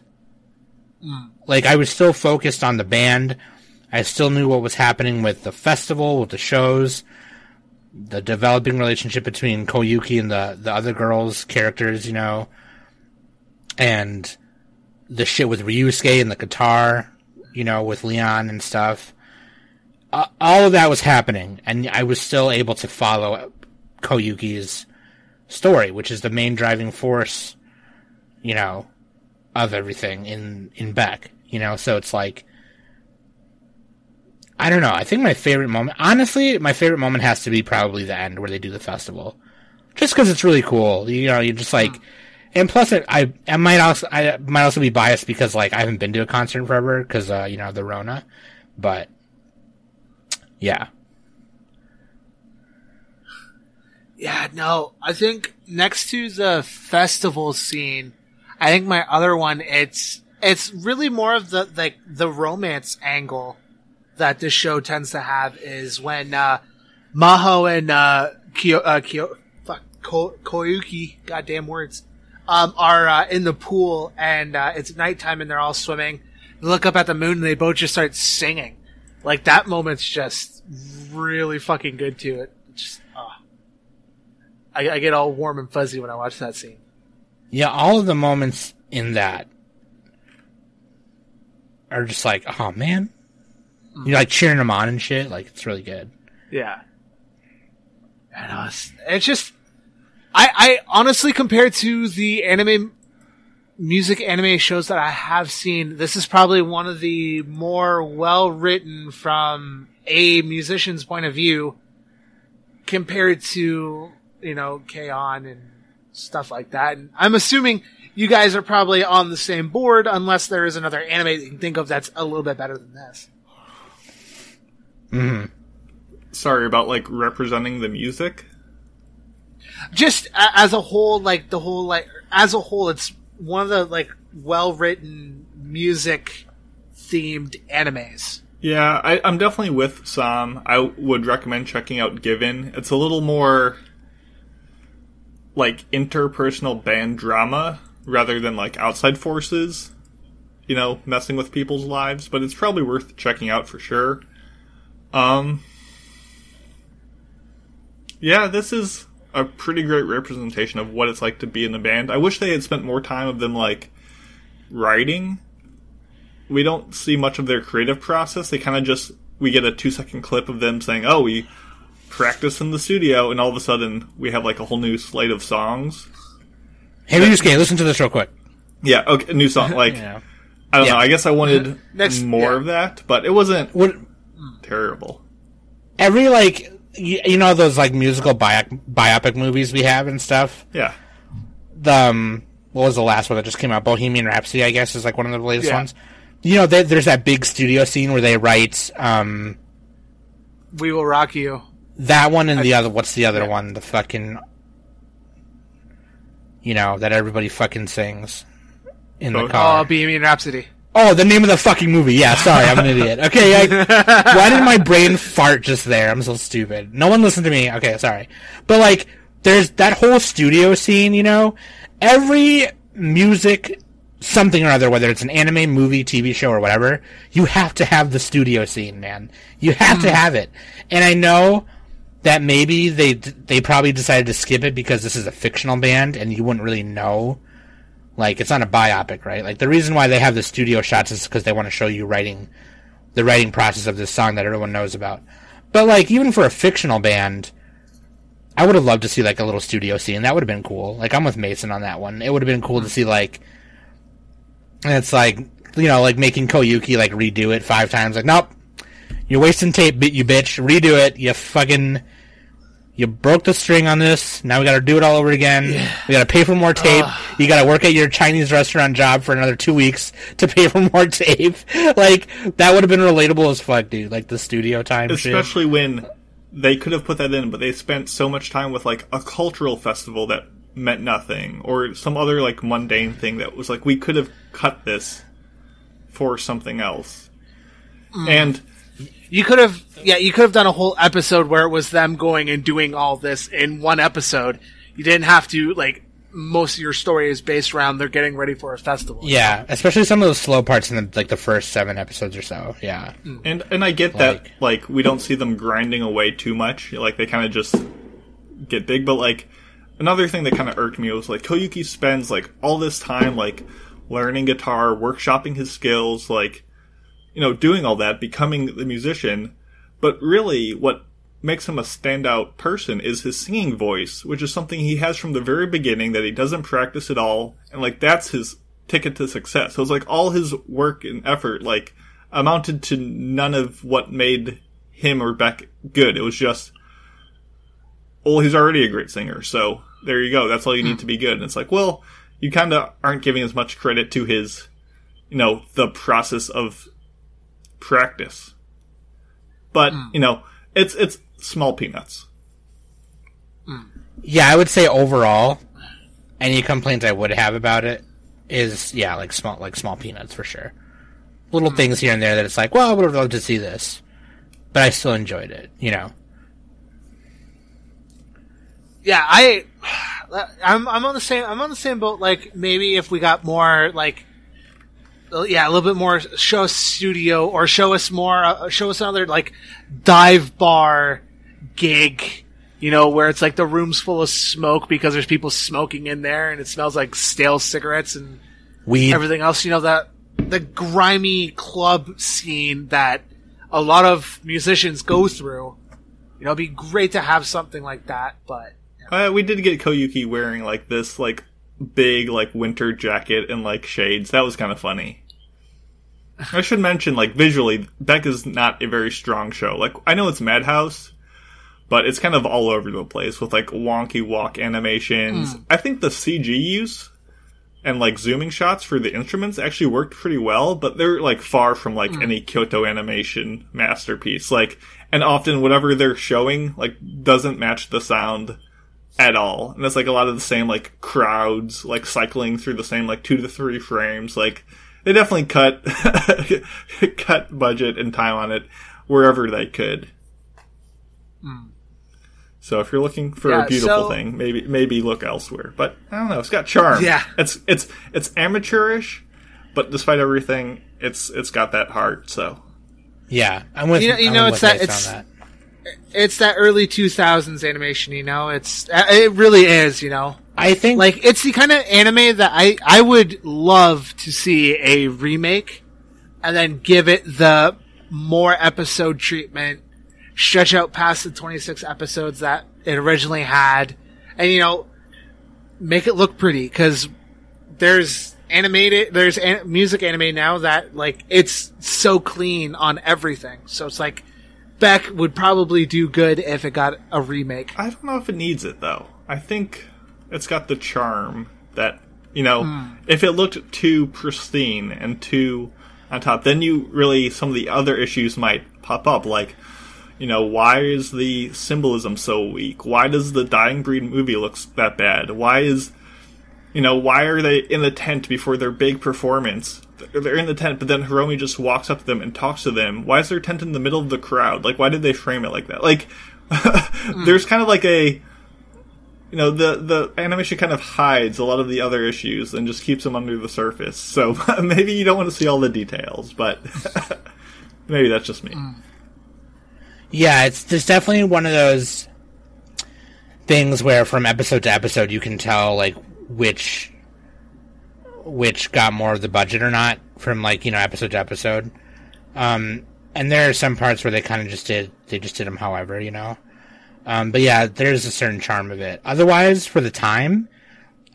Like I was still focused on the band. I still knew what was happening with the festival, with the shows, the developing relationship between Koyuki and the the other girls' characters, you know, and the shit with Ryusuke and the guitar, you know, with Leon and stuff. Uh, all of that was happening, and I was still able to follow Koyuki's story, which is the main driving force, you know, of everything in in Beck. You know, so it's like I don't know. I think my favorite moment, honestly, my favorite moment has to be probably the end where they do the festival, just because it's really cool. You know, you're just like, and plus, it, I I might also I might also be biased because like I haven't been to a concert in forever because uh, you know the Rona, but yeah, Yeah, no, I think next to the festival scene, I think my other one, it's, it's really more of the, like, the romance angle that this show tends to have is when, uh, Maho and, uh, Kyo, uh, Kyo, fuck, Ko, Koyuki, goddamn words, um, are, uh, in the pool and, uh, it's nighttime and they're all swimming. They look up at the moon and they both just start singing. Like, that moment's just really fucking good to it. Just, oh. I, I get all warm and fuzzy when I watch that scene. Yeah. All of the moments in that are just like, oh man, mm. you're like cheering them on and shit. Like it's really good. Yeah. I know, it's, it's just, I, I honestly, compared to the anime, music anime shows that I have seen, this is probably one of the more well written from a musician's point of view compared to, you know, K-On! and stuff like that. And I'm assuming you guys are probably on the same board unless there is another anime that you can think of that's a little bit better than this. Hmm. Sorry about like representing the music. just as a whole, like the whole like as a whole, it's one of the like well written music themed animes. Yeah, I, I'm definitely with Sam. I would recommend checking out Given. It's a little more like interpersonal band drama rather than like outside forces, you know, messing with people's lives, but it's probably worth checking out for sure. Um Yeah, this is a pretty great representation of what it's like to be in a band. I wish they had spent more time of them like writing. We don't see much of their creative process. They kind of just we get a 2 second clip of them saying, "Oh, we practice in the studio," and all of a sudden we have like a whole new slate of songs. Hey, we just can listen to this real quick. Yeah, okay, new song. Like Yeah. I don't Yeah. know. I guess I wanted Next- more yeah. of that, but it wasn't What terrible. every like you, you know those like musical biopic biopic movies we have and stuff. Yeah, The um, what was the last one that just came out? Bohemian Rhapsody, I guess, is like one of the latest Yeah. ones. You know, there, there's that big studio scene where they write um We will rock you. That one and the other. What's the other one? The fucking you know that everybody fucking sings in the Oh, Oh, car. Bohemian Rhapsody. Oh, the name of the fucking movie. Yeah, sorry, I'm an idiot. Okay, I, why did my brain fart just there? I'm so stupid. No one listened to me. Okay, sorry. But like, there's that whole studio scene, you know? Every music, something or other, whether it's an anime, movie, TV show, or whatever, you have to have the studio scene, man. You have to hmm. have it. And I know that maybe they, they probably decided to skip it because this is a fictional band and you wouldn't really know like it's not a biopic, right? Like the reason why they have the studio shots is because they want to show you writing the writing process of this song that everyone knows about. But like even for a fictional band, I would have loved to see like a little studio scene. That would have been cool. Like I'm with Mason on that one. It would have been cool to see like and it's like you know, like making Koyuki like redo it five times. Like, nope, you're wasting tape, you bitch. Redo it. You fucking you broke the string on this. Now we got to do it all over again. We got to pay for more tape. you got to work at your Chinese restaurant job for another two weeks to pay for more tape. like that would have been relatable as fuck, dude. Like the studio time shit. especially when they could have put that in, but they spent so much time with like a cultural festival that meant nothing, or some other like mundane thing that was like we could have cut this for something else. Mm. And You could have, yeah, you could have done a whole episode where it was them going and doing all this in one episode. You didn't have to, like, most of your story is based around they're getting ready for a festival. Yeah, especially some of those slow parts in the like the first seven episodes or so. Yeah, mm. And and I get that Like- like we don't see them grinding away too much. Like they kind of just get big. But like another thing that kind of irked me was like Koyuki spends like all this time like learning guitar, workshopping his skills, like you know doing all that, becoming the musician. But really, what makes him a standout person is his singing voice, which is something he has from the very beginning that he doesn't practice at all, and like that's his ticket to success. So it's like all his work and effort like amounted to none of what made him or Beck good. It was just, well, he's already a great singer, so there you go. That's all you need hmm. to be good. And it's like, well, you kind of aren't giving as much credit to his, you know, the process of practice. But hmm. you know, it's it's small peanuts. Hmm. yeah. I would say overall, any complaints I would have about it is yeah, like small like small peanuts for sure. Little hmm. things here and there that it's like, well, I would have loved to see this, but I still enjoyed it. You know. yeah, I, I'm, I'm on the same, I'm on the same boat. Like maybe if we got more, like, yeah, a little bit more show us studio or show us more, uh, show us another like dive bar gig, you know, where it's like the room's full of smoke because there's people smoking in there and it smells like stale cigarettes and Weed. everything else. You know that the grimy club scene that a lot of musicians go through. You know, it'd be great to have something like that, but. Uh, we did get Koyuki wearing like this like big like winter jacket and like shades. That was kind of funny. I should mention like visually, Beck is not a very strong show. Like I know it's Madhouse, but it's kind of all over the place with like wonky walk animations. Hmm. I think the CG use and like zooming shots for the instruments actually worked pretty well, but they're like far from like hmm. any Kyoto animation masterpiece. Like, and often whatever they're showing like doesn't match the sound at all. And it's like a lot of the same like crowds like cycling through the same like two to three frames. Like they definitely cut cut budget and time on it wherever they could. So if you're looking for Yeah, a beautiful so- thing, maybe maybe look elsewhere. But I don't know, it's got charm. Yeah. it's it's it's amateurish, but despite everything, it's it's got that heart. So Yeah, I'm with You know- you I'm know, it's that- it's- that. It's that early 2000s animation, you know. It's uh, it really is, you know. I think Like it's the kind of anime that I I would love to see a remake, and then give it the more episode treatment, stretch out past the 26 episodes that it originally had, and you know, make it look pretty because there's animated there's an- music anime now that like it's so clean on everything. So it's like Beck would probably do good if it got a remake. I don't know if it needs it though. I think it's got the charm that you know. Hmm. If it looked too pristine and too on top, then you really some of the other issues might pop up. Like, you know, why is the symbolism so weak? Why does the Dying Breed movie looks that bad? Why is you know why are they in the tent before their big performance? They're in the tent, but then Hiromi just walks up to them and talks to them. Why is their tent in the middle of the crowd? Like, why did they frame it like that? Like, there's kind of like a you know the the animation kind of hides a lot of the other issues and just keeps them under the surface. So maybe you don't want to see all the details, but maybe that's just me. Yeah, it's there's definitely one of those things where from episode to episode you can tell like which which got more of the budget or not from like you know episode to episode. Um, and there are some parts where they kind of just did they just did them however you know. Um, but yeah, there's a certain charm of it. Otherwise, for the time,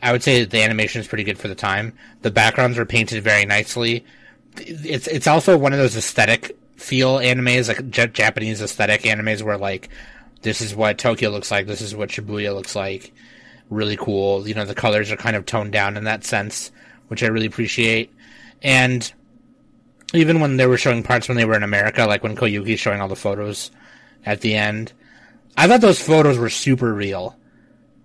I would say the animation is pretty good for the time. The backgrounds were painted very nicely. It's it's also one of those aesthetic feel animes, like J- Japanese aesthetic animes, where like this is what Tokyo looks like, this is what Shibuya looks like. Really cool. You know, the colors are kind of toned down in that sense, which I really appreciate. And even when they were showing parts when they were in America, like when Koyuki's showing all the photos at the end, I thought those photos were super real.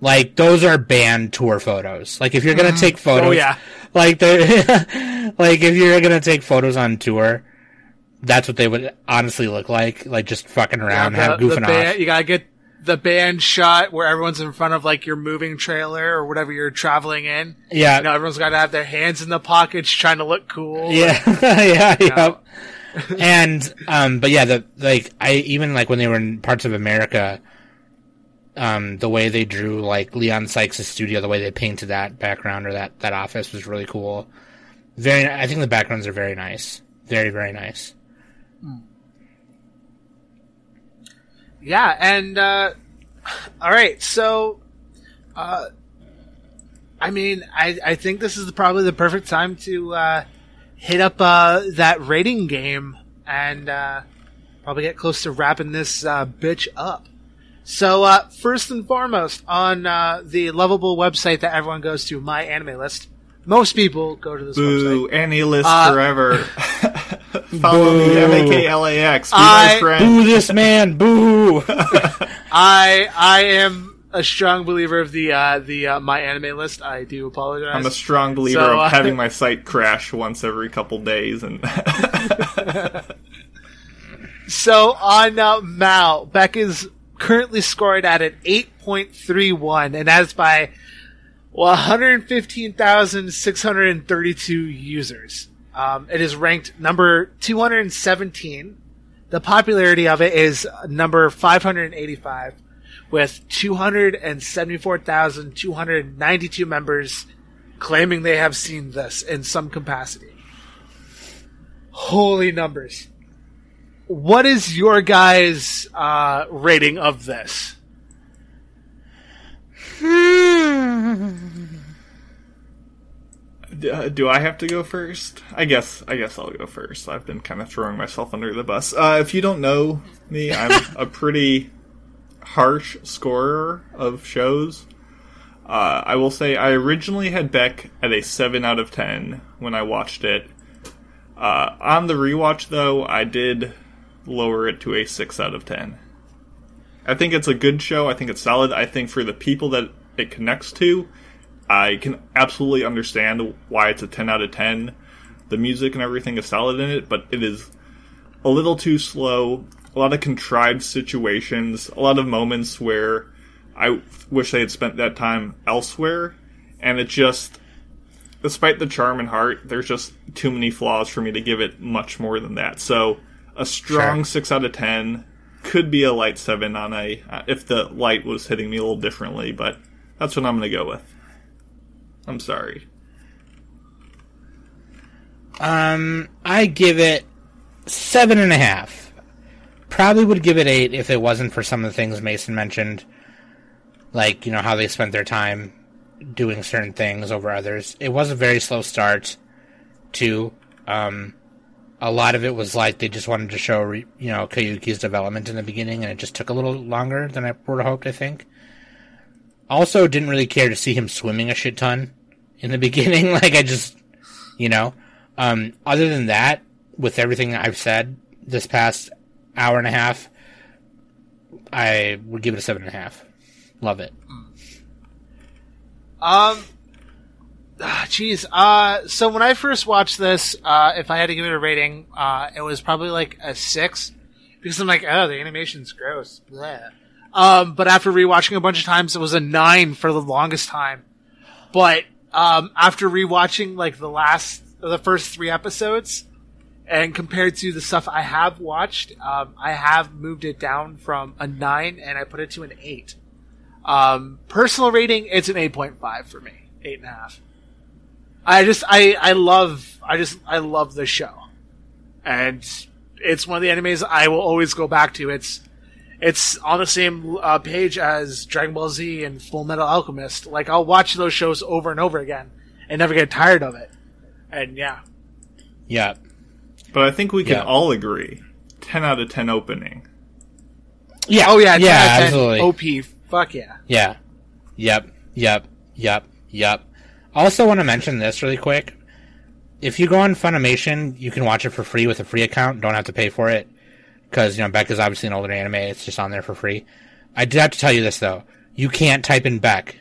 Like those are band tour photos. Like if you're gonna mm-hmm. take oh, photos, Oh, yeah. like they like if you're gonna take photos on tour, that's what they would honestly look like. Like just fucking around, have the, goofing the band, off. You gotta get the band shot where everyone's in front of like your moving trailer or whatever you're traveling in. Yeah, You know, everyone's gotta have their hands in the pockets trying to look cool. Yeah, yeah, yeah. and um, but yeah, the like I even like when they were in parts of America, um, the way they drew like Leon Sykes' studio, the way they painted that background or that that office was really cool. Very, I think the backgrounds are very nice, very very nice. Yeah, and uh all right, so uh I mean, I I think this is probably the perfect time to uh hit up uh that rating game and uh probably get close to wrapping this uh bitch up. So uh first and foremost on uh the lovable website that everyone goes to, my anime list. Most people go to this Boo, website. Annie list Uh, forever. Follow me, M A K L A X. Be I- my friend. Boo this man, boo! I I am a strong believer of the uh the uh, my anime list. I do apologize. I'm a strong believer So, uh, of having my site crash once every couple days, and So on uh, Mal, Beck is currently scored at an 8.31, and that's by 115,632 users. Um, it is ranked number 217. The popularity of it is number 585, with 274,292 members claiming they have seen this in some capacity. Holy numbers what is your guys' uh, rating of this? Uh, do I have to go first? I guess. I guess I'll go first. I've been kind of throwing myself under the bus. Uh, if you don't know me, I'm a pretty harsh scorer of shows. Uh, I will say I originally had Beck at a seven out of ten when I watched it. Uh, on the rewatch, though, I did lower it to a six out of ten. I think it's a good show. I think it's solid. I think for the people that it connects to, I can absolutely understand why it's a 10 out of 10. The music and everything is solid in it, but it is a little too slow. A lot of contrived situations, a lot of moments where I wish they had spent that time elsewhere, and it just, despite the charm and heart, there's just too many flaws for me to give it much more than that. So, a strong Sure. six out of ten could be a light seven on a uh, if the light was hitting me a little differently, but that's what I'm going to go with. I'm sorry. Um, I give it seven and a half. Probably would give it eight if it wasn't for some of the things Mason mentioned, like you know how they spent their time doing certain things over others. It was a very slow start, too. Um, a lot of it was like they just wanted to show you know Koyuki's development in the beginning, and it just took a little longer than I would have hoped. I think. Also, didn't really care to see him swimming a shit ton in the beginning. like I just, you know. Um, other than that, with everything I've said this past hour and a half, I would give it a seven and a half. Love it. Um, ah, jeez. Uh, so when I first watched this, uh, if I had to give it a rating, uh, it was probably like a six because I'm like, oh, the animation's gross. Bleh. Um, but after rewatching a bunch of times, it was a nine for the longest time. But um, after rewatching like the last, the first three episodes, and compared to the stuff I have watched, um, I have moved it down from a nine and I put it to an eight. Um, personal rating, it's an 8.5 for me. Eight and a half. I just, I, I love, I just, I love the show. And it's one of the animes I will always go back to. It's, it's on the same uh, page as Dragon Ball Z and Full Metal Alchemist. Like, I'll watch those shows over and over again and never get tired of it. And yeah. Yeah. But I think we can Yeah. all agree 10 out of 10 opening. Yeah. Oh yeah, 10 Yeah. out of 10 Absolutely. OP. Fuck yeah. Yeah. Yep. Yep. Yep. Yep. I also want to mention this really quick. If you go on Funimation, you can watch it for free with a free account. Don't have to pay for it. Because, you know, Beck is obviously an older anime. It's just on there for free. I did have to tell you this, though. You can't type in Beck.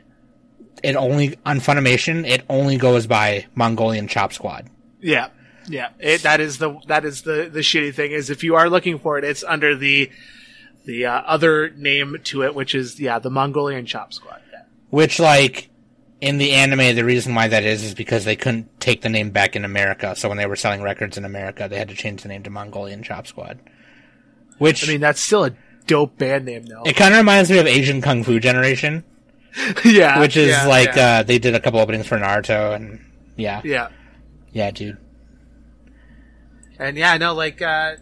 It only, on Funimation, it only goes by Mongolian Chop Squad. Yeah, yeah. It, that is the that is the the shitty thing is if you are looking for it, it's under the the uh, other name to it, which is yeah the Mongolian Chop Squad. Yeah. Which, like, in the anime, the reason why that is is because they couldn't take the name back in America. So when they were selling records in America, they had to change the name to Mongolian Chop Squad. Which I mean that's still a dope band name though. it kind of reminds me of Asian Kung Fu Generation, yeah, which is yeah, like yeah. Uh, they did a couple openings for Naruto, and yeah, yeah, yeah, dude. And yeah, no, like uh,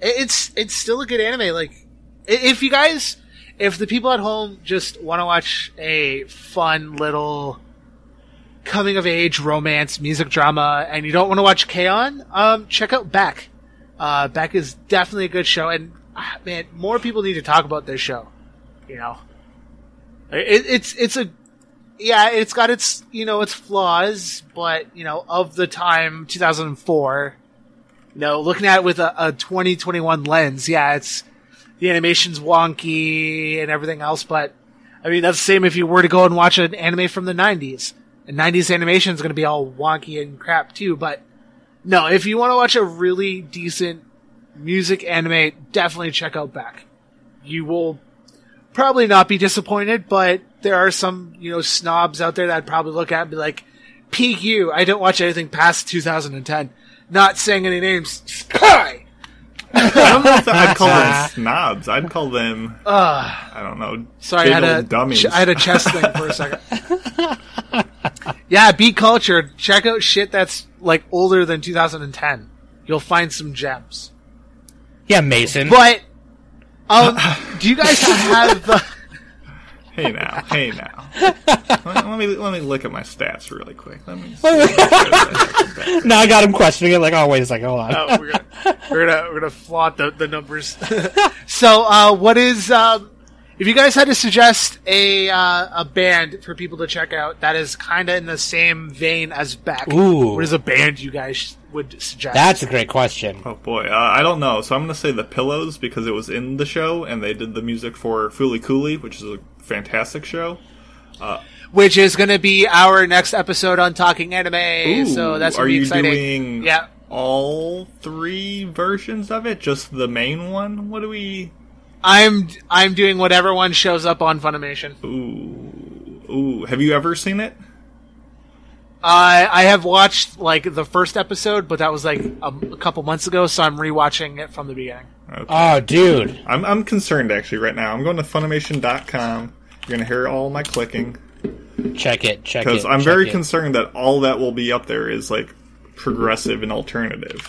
it- it's it's still a good anime. Like if you guys, if the people at home just want to watch a fun little coming of age romance music drama, and you don't want to watch K-On, um, check out Beck. Uh, Beck is definitely a good show, and ah, man, more people need to talk about this show. You know, it, it's it's a yeah, it's got its you know its flaws, but you know of the time 2004. Know, looking at it with a, a 2021 lens, yeah, it's the animation's wonky and everything else, but I mean that's the same if you were to go and watch an anime from the 90s. And 90s animation is going to be all wonky and crap too, but no, if you want to watch a really decent music anime, definitely check out Beck. You will probably not be disappointed, but there are some, you know, snobs out there that probably look at and be like, you, I don't watch anything past 2010. Not saying any names. Sky! I don't know if I'd call them snobs. I'd call them, Ugh. I don't know, Sorry, I had a old dummies. ch- I had a chest thing for a second. yeah, be cultured. Check out shit that's like older than 2010. You'll find some gems. Yeah, Mason. But um, do you guys have? Uh, hey now, hey now. let, let me let me look at my stats really quick. Let me. See. now I got him questioning it. Like, oh wait a second, hold on. oh, we're gonna we're gonna we're gonna flaunt the, the numbers. so, uh, what is um, if you guys had to suggest a uh, a band for people to check out that is kind of in the same vein as Beck? Ooh. what is a band you guys would suggest? That's a great question. Oh boy, uh, I don't know. So I'm gonna say the Pillows because it was in the show and they did the music for Fooly Cooly, which is a fantastic show. Uh, which is going to be our next episode on talking anime. so that's are gonna be you exciting. doing Yeah. all three versions of it? Just the main one? What do we? I'm I'm doing whatever one shows up on Funimation. Ooh, ooh. Have you ever seen it? I I have watched like the first episode, but that was like a, a couple months ago, so I'm rewatching it from the beginning. Okay. Oh, dude. I'm I'm concerned actually right now. I'm going to Funimation.com. You're gonna hear all my clicking Check it. Check it. because I'm check very it. concerned that all that will be up there is like progressive and alternative.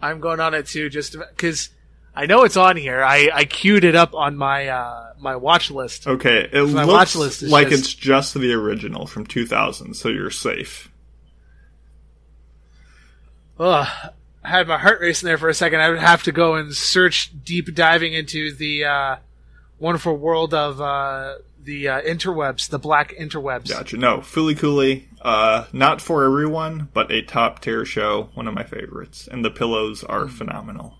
I'm going on it too, just because I know it's on here. I I queued it up on my uh my watch list. Okay, it My looks watch list is like just- it's just the original from 2000, so you're safe. Ugh, I had my heart racing there for a second. I would have to go and search deep diving into the uh, wonderful world of uh, the uh, interwebs, the black interwebs. Gotcha. No, Fooly Cooly, uh, not for everyone, but a top tier show, one of my favorites, and the pillows are Hmm. phenomenal.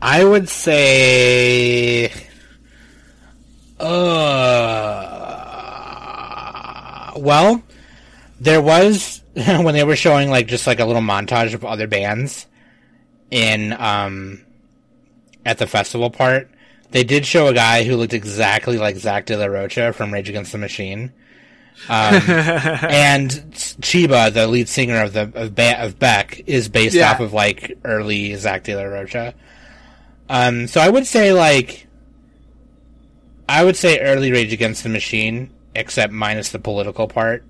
I would say. Uh, well, there was when they were showing like just like a little montage of other bands in um at the festival part. They did show a guy who looked exactly like Zach De La Rocha from Rage Against the Machine. Um, and Chiba, the lead singer of the of, ba- of Beck, is based Yeah. off of like early Zach De La Rocha. Um, so I would say like, I would say early Rage Against the Machine, except minus the political part.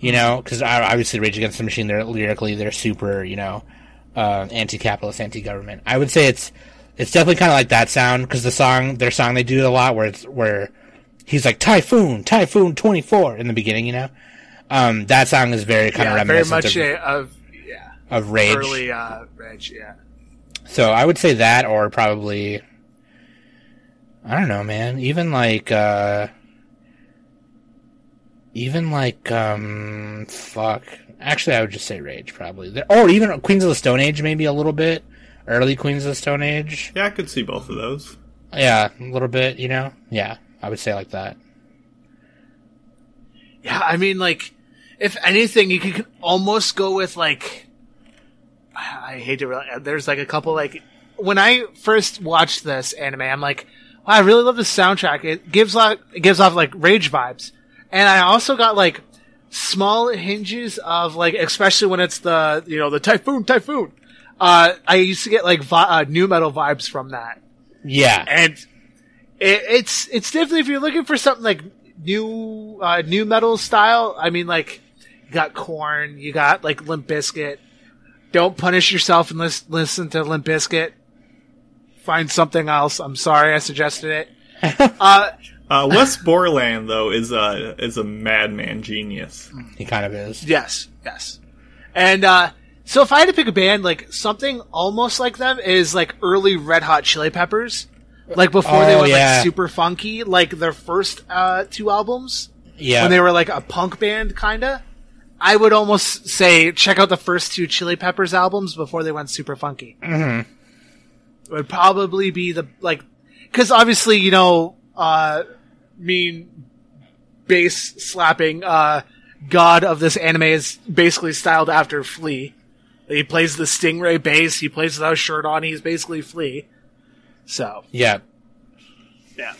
You know, because obviously Rage Against the Machine, they're lyrically they're super, you know, uh, anti-capitalist, anti-government. I would say it's it's definitely kind of like that sound because the song, their song, they do a lot where it's where he's like Typhoon, Typhoon twenty four in the beginning. You know, um, that song is very kind of yeah, very reminiscent much of, a, of yeah of Rage. early uh, Rage. Yeah, So I would say that, or probably, I don't know, man. Even like, uh, even like, um, fuck. Actually, I would just say Rage, probably. Or even Queens of the Stone Age, maybe a little bit. Early Queens of the Stone Age. Yeah, I could see both of those. Yeah, a little bit, you know? Yeah, I would say like that. yeah. I mean, like, if anything, you could almost go with like. I hate to really. There's like a couple like when I first watched this anime, I'm like, wow, I really love the soundtrack. It gives like it gives off like rage vibes, and I also got like small hinges of like, especially when it's the you know the typhoon, typhoon. Uh, I used to get like vi- uh, nu metal vibes from that, Yeah. and it, it's it's definitely if you're looking for something like new uh, nu metal style. I mean, like you got Korn, you got like Limp Bizkit. Don't punish yourself and lis- listen to Limp Bizkit. Find something else. I'm sorry I suggested it. uh, Uh, Wes Borland though is a is a madman genius. He kind of is. yes, yes. And uh, so if I had to pick a band, like something almost like them is like early Red Hot Chili Peppers. Like before they were yeah. like super funky, like their first uh, two albums. Yeah. when they were like a punk band, kinda. I would almost say check out the first two Chili Peppers albums before they went super funky. Mm-hmm. Would probably be the like, because obviously you know, uh, mean bass slapping uh, god of this anime is basically styled after Flea. He plays the Stingray bass. He plays without a shirt on. He's basically Flea. So yeah. yeah.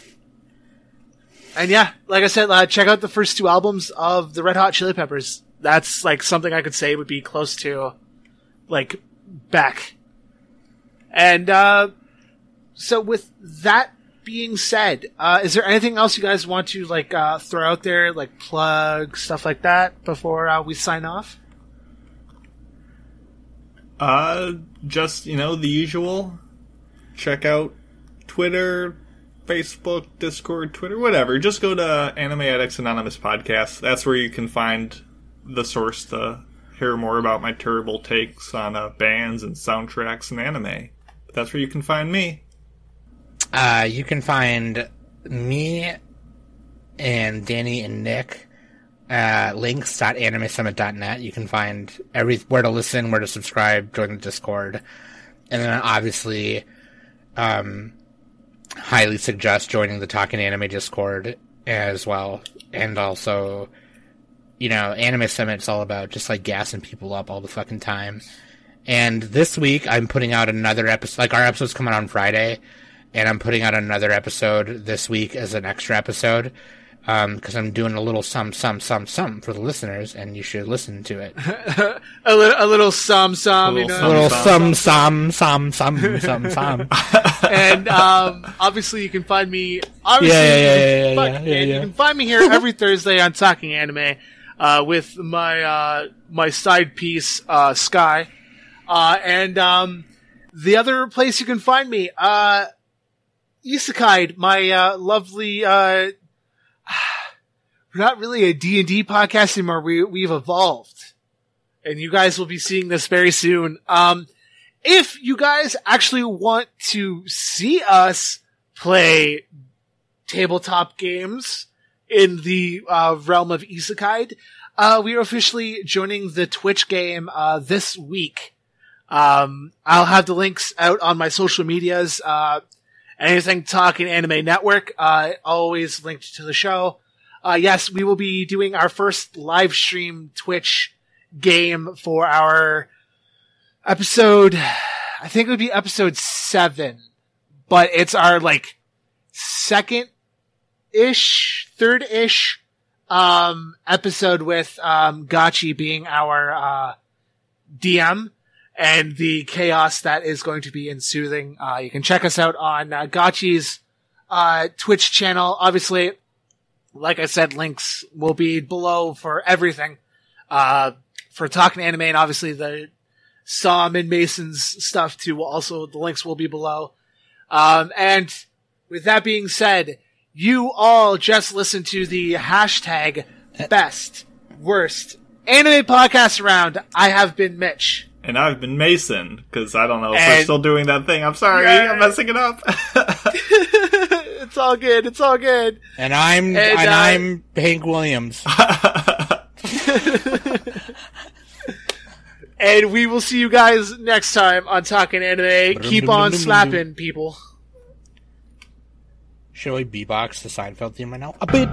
And yeah, like I said, uh, check out the first two albums of the Red Hot Chili Peppers. That's like something I could say would be close to like Beck. And uh so with that being said, uh is there anything else you guys want to like uh throw out there, like plug stuff like that before uh, we sign off? Uh, just you know the usual. Check out Twitter, Facebook, Discord, Twitter, whatever. Just go to Anime Addicts Anonymous podcast. That's where you can find the source to hear more about my terrible takes on uh, bands and soundtracks and anime. But that's where you can find me. Uh, you can find me and Danny and Nick at links.animesummit.net. You can find every where to listen, where to subscribe, join the Discord, and then obviously, um, highly suggest joining the Talking Anime Discord as well, and also, you know, Anime Summit's all about just like gassing people up all the fucking time. And this week, I'm putting out another episode. Like our episode's coming on Friday, and I'm putting out another episode this week as an extra episode because I'm doing a little some some some some for the listeners, and you should listen to it. a, li- a little some some, you little know. A little Some, some some some some some some. and um, obviously you can find me. Obviously, Yeah, yeah, yeah, yeah, you, can yeah, yeah, yeah. you can find me here every Thursday on Talking Anime uh, with my uh, my side piece uh, Sky, uh, and um, the other place you can find me, uh, Isekai, my uh, lovely. Uh, we're not really a D and D podcast anymore. We we've evolved, and you guys will be seeing this very soon. Um, if you guys actually want to see us play tabletop games in the uh, realm of isekai, uh, we are officially joining the Twitch game uh, this week. Um, I'll have the links out on my social medias. Anything Talking Anime Network, uh, always linked to the show. Uh, yes, we will be doing our first live stream Twitch game for our episode I think it would be episode seven, but it's our like second ish, third ish um episode with um Gachi being our uh DM and the chaos that is going to be ensuing. Uh you can check us out on uh, Gachi's uh Twitch channel. Obviously, like I said, links will be below for everything. Uh for talking anime and obviously the Sam and Mason's stuff too. Also, the links will be below. Um, and with that being said, you all just listened to the hashtag best worst anime podcast round. I have been Mitch. And I've been Mason, because I don't know if And- we're still doing that thing. I'm sorry, Yeah. I'm messing it up. it's all good. It's all good. And I'm And, and, uh, I'm Hank Williams. And we will see you guys next time on Talking Anime. Keep on slapping people. Should we beatbox the Seinfeld theme right now? A bit.